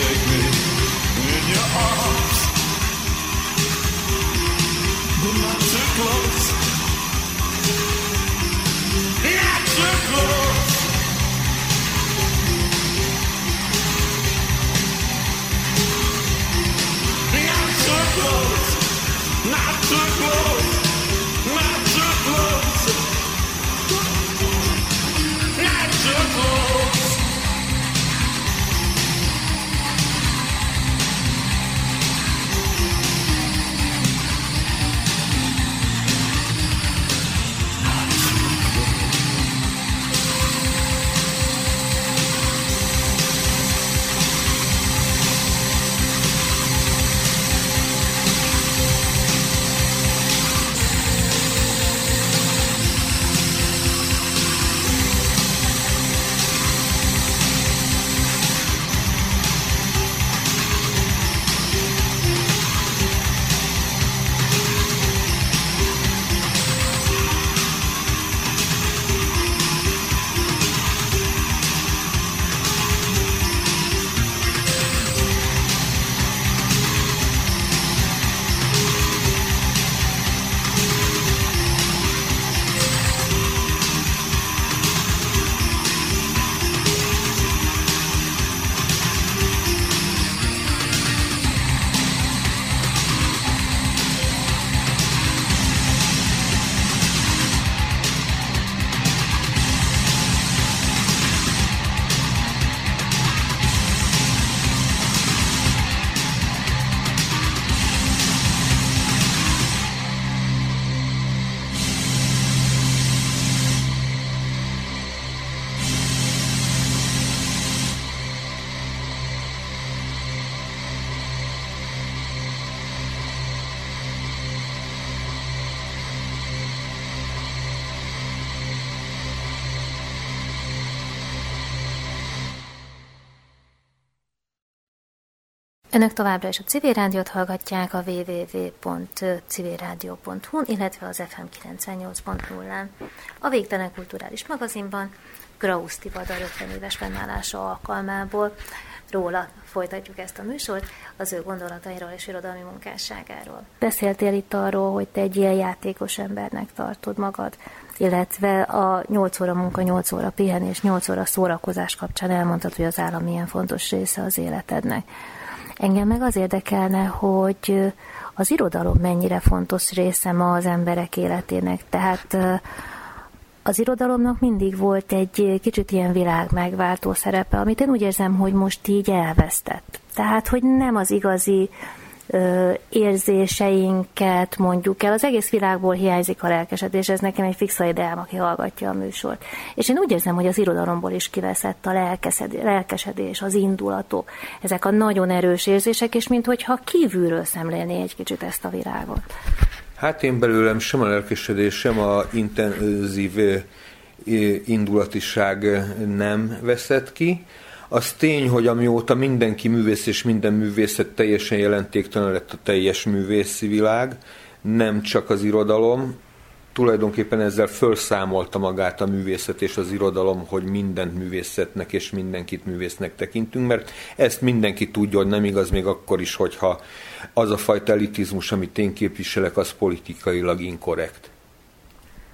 take me in your arms. Önök továbbra is a civil rádiót hallgatják a www.civilradio.hu, illetve az FM 98.0-án. A Végtelen Kulturális Magazinban Grausz Tivadar 50 éves fennállása alkalmából róla folytatjuk ezt a műsort, az ő gondolatairól és irodalmi munkásságáról. Beszéltél itt arról, hogy te egy ilyen játékos embernek tartod magad, illetve a 8 óra munka, 8 óra pihenés, 8 óra szórakozás kapcsán elmondtad, hogy az állam milyen fontos része az életednek. Engem meg az érdekelne, hogy az irodalom mennyire fontos része ma az emberek életének. Tehát az irodalomnak mindig volt egy kicsit ilyen világ megváltó szerepe, amit én úgy érzem, hogy most így elvesztett. Tehát, hogy nem az igazi érzéseinket mondjuk el. Az egész világból hiányzik a lelkesedés, ez nekem egy fixa ideám, aki hallgatja a műsort. És én úgy érzem, hogy az irodalomból is kiveszett a lelkesedés, az indulatok, ezek a nagyon erős érzések, és minthogyha kívülről szemlélné egy kicsit ezt a világot. Hát én belőlem sem a lelkesedés, sem a intenzív indulatiság nem veszett ki. Az tény, hogy amióta mindenki művész és minden művészet teljesen jelentéktelen lett a teljes művészi világ, nem csak az irodalom, tulajdonképpen ezzel felszámolta magát a művészet és az irodalom, hogy mindent művészetnek és mindenkit művésznek tekintünk, mert ezt mindenki tudja, hogy nem igaz még akkor is, hogyha az a fajta elitizmus, amit én képviselek, az politikailag inkorrekt.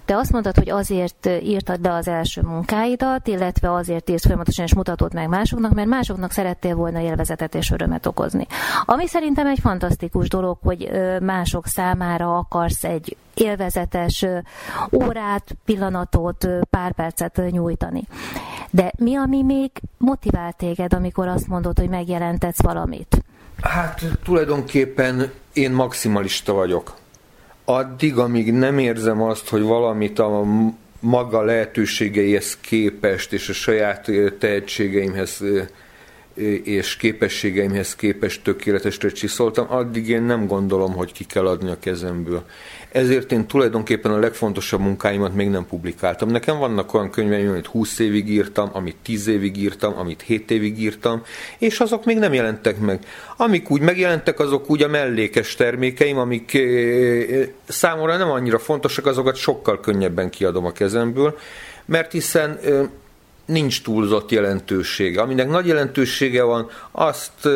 Te azt mondtad, hogy azért írtad be az első munkáidat, illetve azért írsz folyamatosan és mutatod meg másoknak, mert másoknak szerettél volna élvezetet és örömet okozni. Ami szerintem egy fantasztikus dolog, hogy mások számára akarsz egy élvezetes órát, pillanatot, pár percet nyújtani. De mi, ami még motivál téged, amikor azt mondod, hogy megjelentetsz valamit? Hát tulajdonképpen én maximalista vagyok addig, amíg nem érzem azt, hogy valamit a maga lehetőségeihez képest és a saját tehetségeimhez és képességeimhez képest tökéletesre csiszoltam, addig én nem gondolom, hogy ki kell adni a kezemből. Ezért én tulajdonképpen a legfontosabb munkáimat még nem publikáltam. Nekem vannak olyan könyveim, amit 20 évig írtam, amit 10 évig írtam, amit 7 évig írtam, és azok még nem jelentek meg. Amik úgy megjelentek, azok úgy a mellékes termékeim, amik számomra nem annyira fontosak, azokat sokkal könnyebben kiadom a kezemből, mert hiszen nincs túlzott jelentősége. Aminek nagy jelentősége van, azt,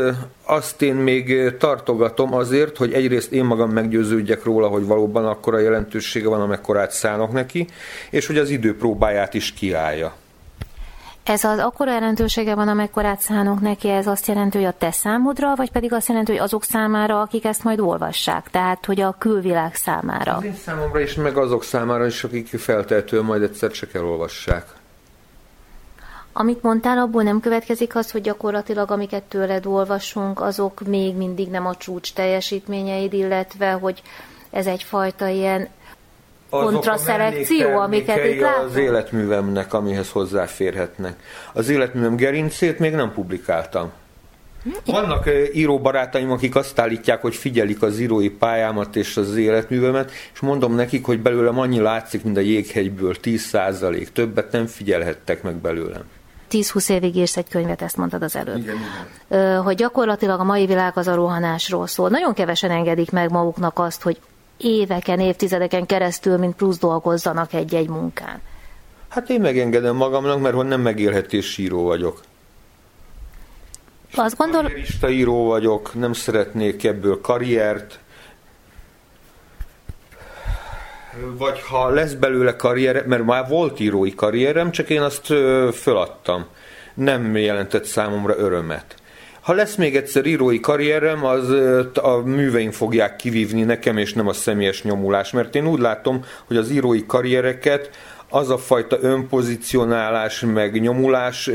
azt én még tartogatom azért, hogy egyrészt én magam meggyőződjek róla, hogy valóban akkora jelentősége van, amekkorát szánok neki, és hogy az idő próbáját is kiállja. Ez az akkora jelentősége van, amekkorát szánunk neki, ez azt jelenti, hogy a te számodra, vagy pedig azt jelenti, hogy azok számára, akik ezt majd olvassák, tehát hogy a külvilág számára. Az én számomra is, meg azok számára is, akik feltehetően majd egyszer csak elolvassák. Amit mondtál, abból nem következik az, hogy gyakorlatilag amiket tőled olvasunk, azok még mindig nem a csúcs teljesítményeid, illetve hogy ez egyfajta ilyen kontraszelekció, amiket itt látunk? az életművemnek, amihez hozzáférhetnek. Az életművem gerincét még nem publikáltam. Vannak ö, íróbarátaim, akik azt állítják, hogy figyelik az írói pályámat és az életművemet, és mondom nekik, hogy belőlem annyi látszik, mint a jéghegyből, 10% többet nem figyelhettek meg belőlem. 10-20 évig írsz egy könyvet, ezt mondtad az előbb. Igen, Ö, hogy gyakorlatilag a mai világ az a rohanásról szól. Nagyon kevesen engedik meg maguknak azt, hogy éveken, évtizedeken keresztül, mint plusz dolgozzanak egy-egy munkán. Hát én megengedem magamnak, mert nem megélhetés író vagyok. Azt gondol, Karrierista író vagyok, nem szeretnék ebből karriert. Vagy ha lesz belőle karrier, mert már volt írói karrierem, csak én azt föladtam. Nem jelentett számomra örömet. Ha lesz még egyszer írói karrierem, az a műveim fogják kivívni nekem, és nem a személyes nyomulás. Mert én úgy látom, hogy az írói karriereket az a fajta önpozicionálás meg nyomulás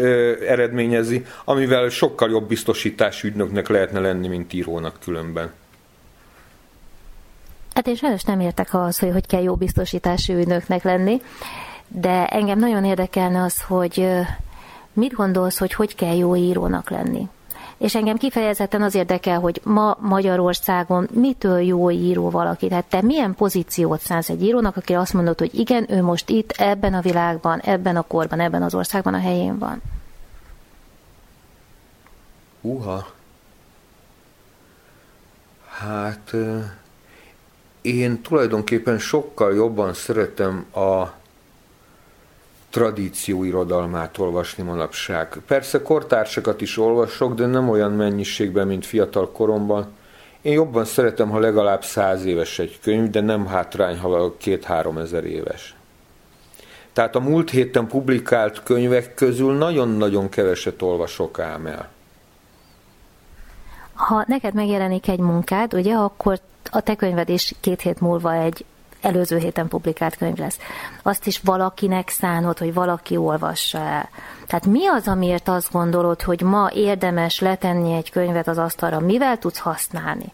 eredményezi, amivel sokkal jobb biztosítási ügynöknek lehetne lenni, mint írónak különben. Hát én sajnos nem értek ahhoz, hogy hogy kell jó biztosítási ügynöknek lenni, de engem nagyon érdekelne az, hogy mit gondolsz, hogy hogy kell jó írónak lenni. És engem kifejezetten az érdekel, hogy ma Magyarországon mitől jó író valaki. Tehát te milyen pozíciót szánsz egy írónak, aki azt mondod, hogy igen, ő most itt, ebben a világban, ebben a korban, ebben az országban a helyén van. Uha. Hát ö, én tulajdonképpen sokkal jobban szeretem a tradíció irodalmát olvasni manapság. Persze kortársakat is olvasok, de nem olyan mennyiségben, mint fiatal koromban. Én jobban szeretem, ha legalább száz éves egy könyv, de nem hátrány, ha két-három ezer éves. Tehát a múlt héten publikált könyvek közül nagyon-nagyon keveset olvasok ám el. Ha neked megjelenik egy munkád, ugye, akkor a te könyved is két hét múlva egy előző héten publikált könyv lesz. Azt is valakinek szánod, hogy valaki olvassa el. Tehát mi az, amiért azt gondolod, hogy ma érdemes letenni egy könyvet az asztalra? Mivel tudsz használni?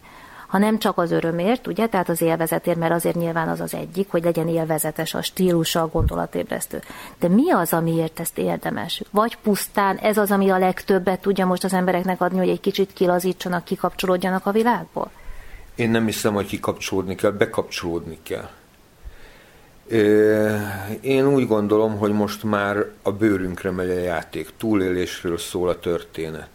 Ha nem csak az örömért, ugye, tehát az élvezetért, mert azért nyilván az az egyik, hogy legyen élvezetes a stílusa, a gondolatébresztő. De mi az, amiért ezt érdemes? Vagy pusztán ez az, ami a legtöbbet tudja most az embereknek adni, hogy egy kicsit kilazítsanak, kikapcsolódjanak a világból? Én nem hiszem, hogy kikapcsolódni kell, bekapcsolódni kell. Én úgy gondolom, hogy most már a bőrünkre megy a játék, túlélésről szól a történet.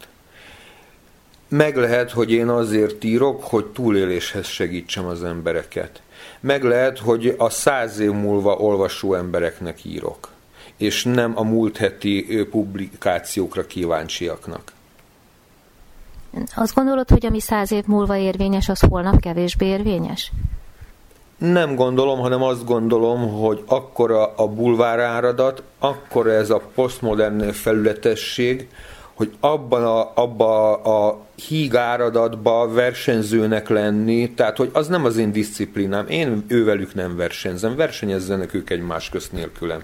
Meg lehet, hogy én azért írok, hogy túléléshez segítsem az embereket. Meg lehet, hogy a száz év múlva olvasó embereknek írok, és nem a múlt heti publikációkra kíváncsiaknak. Azt gondolod, hogy ami száz év múlva érvényes, az holnap kevésbé érvényes? Nem gondolom, hanem azt gondolom, hogy akkora a bulváráradat, akkora ez a posztmodern felületesség, hogy abban a, abba a hígáradatba versenyzőnek lenni, tehát hogy az nem az én disziplinám, én ővelük nem versenyzem, versenyezzenek ők egymás közt nélkülem.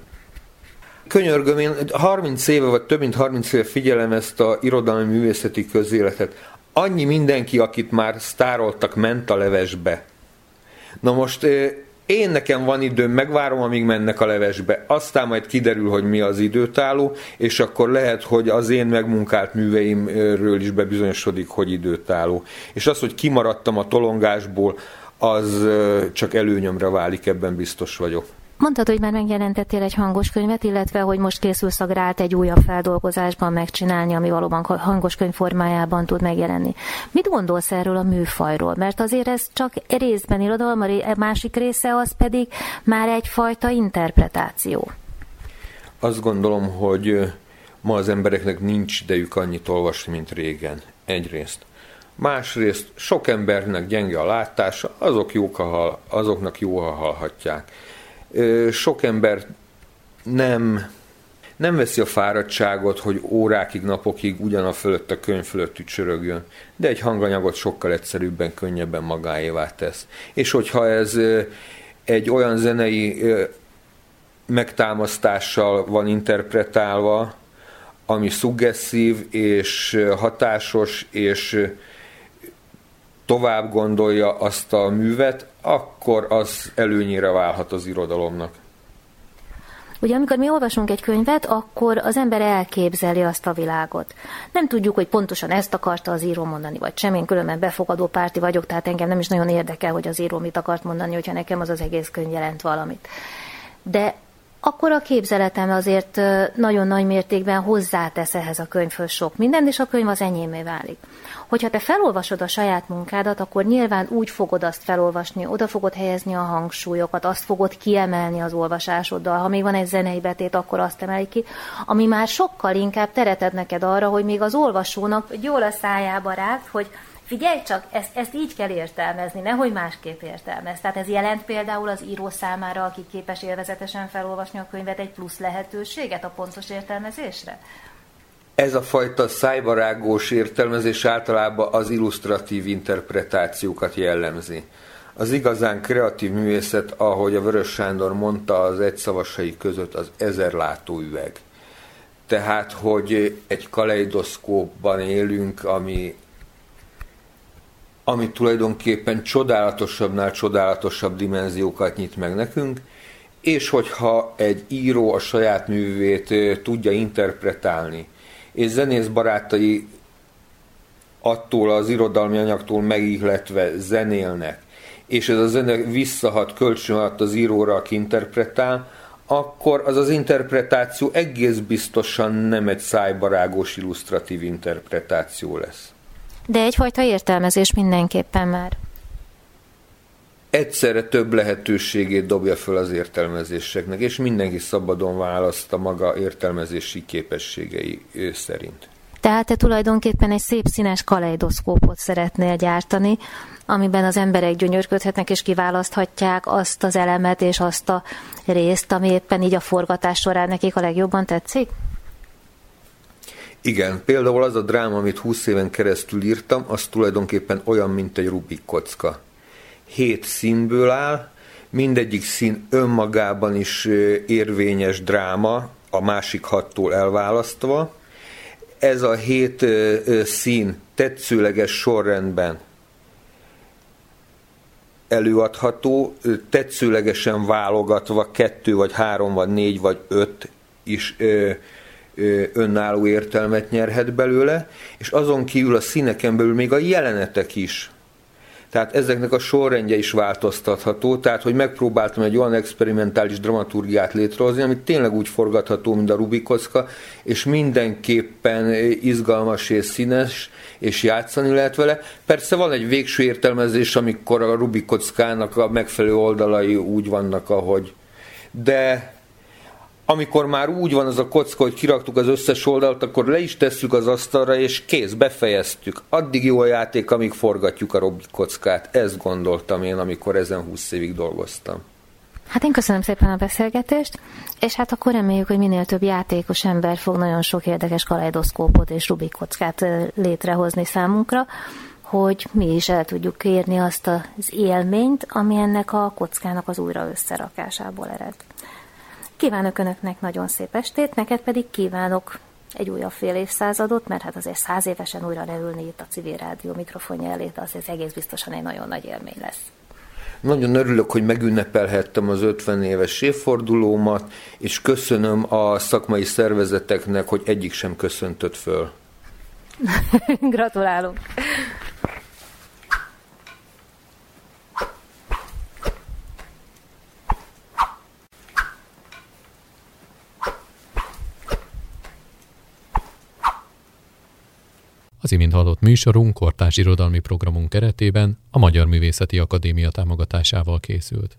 Könyörgöm, én 30 éve, vagy több mint 30 éve figyelem ezt a irodalmi művészeti közéletet. Annyi mindenki, akit már sztároltak, ment a levesbe. Na most ö, én nekem van időm, megvárom, amíg mennek a levesbe, aztán majd kiderül, hogy mi az időtálló, és akkor lehet, hogy az én megmunkált műveimről is bebizonyosodik, hogy időtálló. És az, hogy kimaradtam a tolongásból, az csak előnyömre válik, ebben biztos vagyok. Mondtad, hogy már megjelentettél egy hangos könyvet, illetve hogy most készülsz a grát egy újabb feldolgozásban megcsinálni, ami valóban hangos könyv formájában tud megjelenni. Mit gondolsz erről a műfajról? Mert azért ez csak részben irodalom, a a másik része az pedig már egyfajta interpretáció. Azt gondolom, hogy Ma az embereknek nincs idejük annyit olvasni, mint régen. Egyrészt. Másrészt sok embernek gyenge a látása, azok jók, ha hall, azoknak jó, ha hallhatják. Sok ember nem, nem veszi a fáradtságot, hogy órákig, napokig ugyan fölött a könyv fölött ücsörögjön, de egy hanganyagot sokkal egyszerűbben, könnyebben magáévá tesz. És hogyha ez egy olyan zenei megtámasztással van interpretálva, ami szuggesszív és hatásos, és tovább gondolja azt a művet, akkor az előnyére válhat az irodalomnak. Ugye amikor mi olvasunk egy könyvet, akkor az ember elképzeli azt a világot. Nem tudjuk, hogy pontosan ezt akarta az író mondani, vagy sem. Én különben befogadó párti vagyok, tehát engem nem is nagyon érdekel, hogy az író mit akart mondani, hogyha nekem az az egész könyv jelent valamit. De akkor a képzeletem azért nagyon nagy mértékben hozzátesz ehhez a könyvhöz sok mindent, és a könyv az enyémé válik. Hogyha te felolvasod a saját munkádat, akkor nyilván úgy fogod azt felolvasni, oda fogod helyezni a hangsúlyokat, azt fogod kiemelni az olvasásoddal. Ha még van egy zenei betét, akkor azt emeli ki, ami már sokkal inkább teret ad neked arra, hogy még az olvasónak jól a szájába rágt, hogy Figyelj csak, ezt, ezt így kell értelmezni, nehogy másképp értelmez. Tehát ez jelent például az író számára, aki képes élvezetesen felolvasni a könyvet, egy plusz lehetőséget a pontos értelmezésre? Ez a fajta szájbarágós értelmezés általában az illusztratív interpretációkat jellemzi. Az igazán kreatív művészet, ahogy a Vörös Sándor mondta, az egyszavasai között az ezer látóüveg. Tehát, hogy egy kaleidoszkópban élünk, ami, ami tulajdonképpen csodálatosabbnál csodálatosabb dimenziókat nyit meg nekünk, és hogyha egy író a saját művét ö, tudja interpretálni, és zenész barátai attól az irodalmi anyagtól megihletve zenélnek, és ez a zene visszahat kölcsönhat az íróra, aki interpretál, akkor az az interpretáció egész biztosan nem egy szájbarágos illusztratív interpretáció lesz. De egyfajta értelmezés mindenképpen már. Egyszerre több lehetőségét dobja föl az értelmezéseknek, és mindenki szabadon választ a maga értelmezési képességei ő szerint. Tehát te tulajdonképpen egy szép színes kaleidoszkópot szeretnél gyártani, amiben az emberek gyönyörködhetnek és kiválaszthatják azt az elemet és azt a részt, ami éppen így a forgatás során nekik a legjobban tetszik? Igen, például az a dráma, amit 20 éven keresztül írtam, az tulajdonképpen olyan, mint egy Rubik kocka. Hét színből áll, mindegyik szín önmagában is érvényes dráma, a másik hattól elválasztva. Ez a hét szín tetszőleges sorrendben előadható, tetszőlegesen válogatva kettő, vagy három, vagy négy, vagy öt is önálló értelmet nyerhet belőle, és azon kívül a színeken belül még a jelenetek is. Tehát ezeknek a sorrendje is változtatható, tehát hogy megpróbáltam egy olyan experimentális dramaturgiát létrehozni, ami tényleg úgy forgatható, mint a Rubikocka, és mindenképpen izgalmas és színes, és játszani lehet vele. Persze van egy végső értelmezés, amikor a Rubikockának a megfelelő oldalai úgy vannak, ahogy. De amikor már úgy van az a kocka, hogy kiraktuk az összes oldalt, akkor le is tesszük az asztalra, és kész, befejeztük. Addig jó a játék, amíg forgatjuk a Rubik kockát. Ezt gondoltam én, amikor ezen 20 évig dolgoztam. Hát én köszönöm szépen a beszélgetést, és hát akkor reméljük, hogy minél több játékos ember fog nagyon sok érdekes kaleidoszkópot és Rubik kockát létrehozni számunkra, hogy mi is el tudjuk érni azt az élményt, ami ennek a kockának az újra összerakásából ered. Kívánok Önöknek nagyon szép estét, neked pedig kívánok egy újabb fél évszázadot, mert hát azért száz évesen újra leülni itt a civil rádió mikrofonja elé, az ez egész biztosan egy nagyon nagy élmény lesz. Nagyon örülök, hogy megünnepelhettem az 50 éves évfordulómat, és köszönöm a szakmai szervezeteknek, hogy egyik sem köszöntött föl. Gratulálunk! Az imént hallott műsorunk kortárs irodalmi programunk keretében a Magyar Művészeti Akadémia támogatásával készült.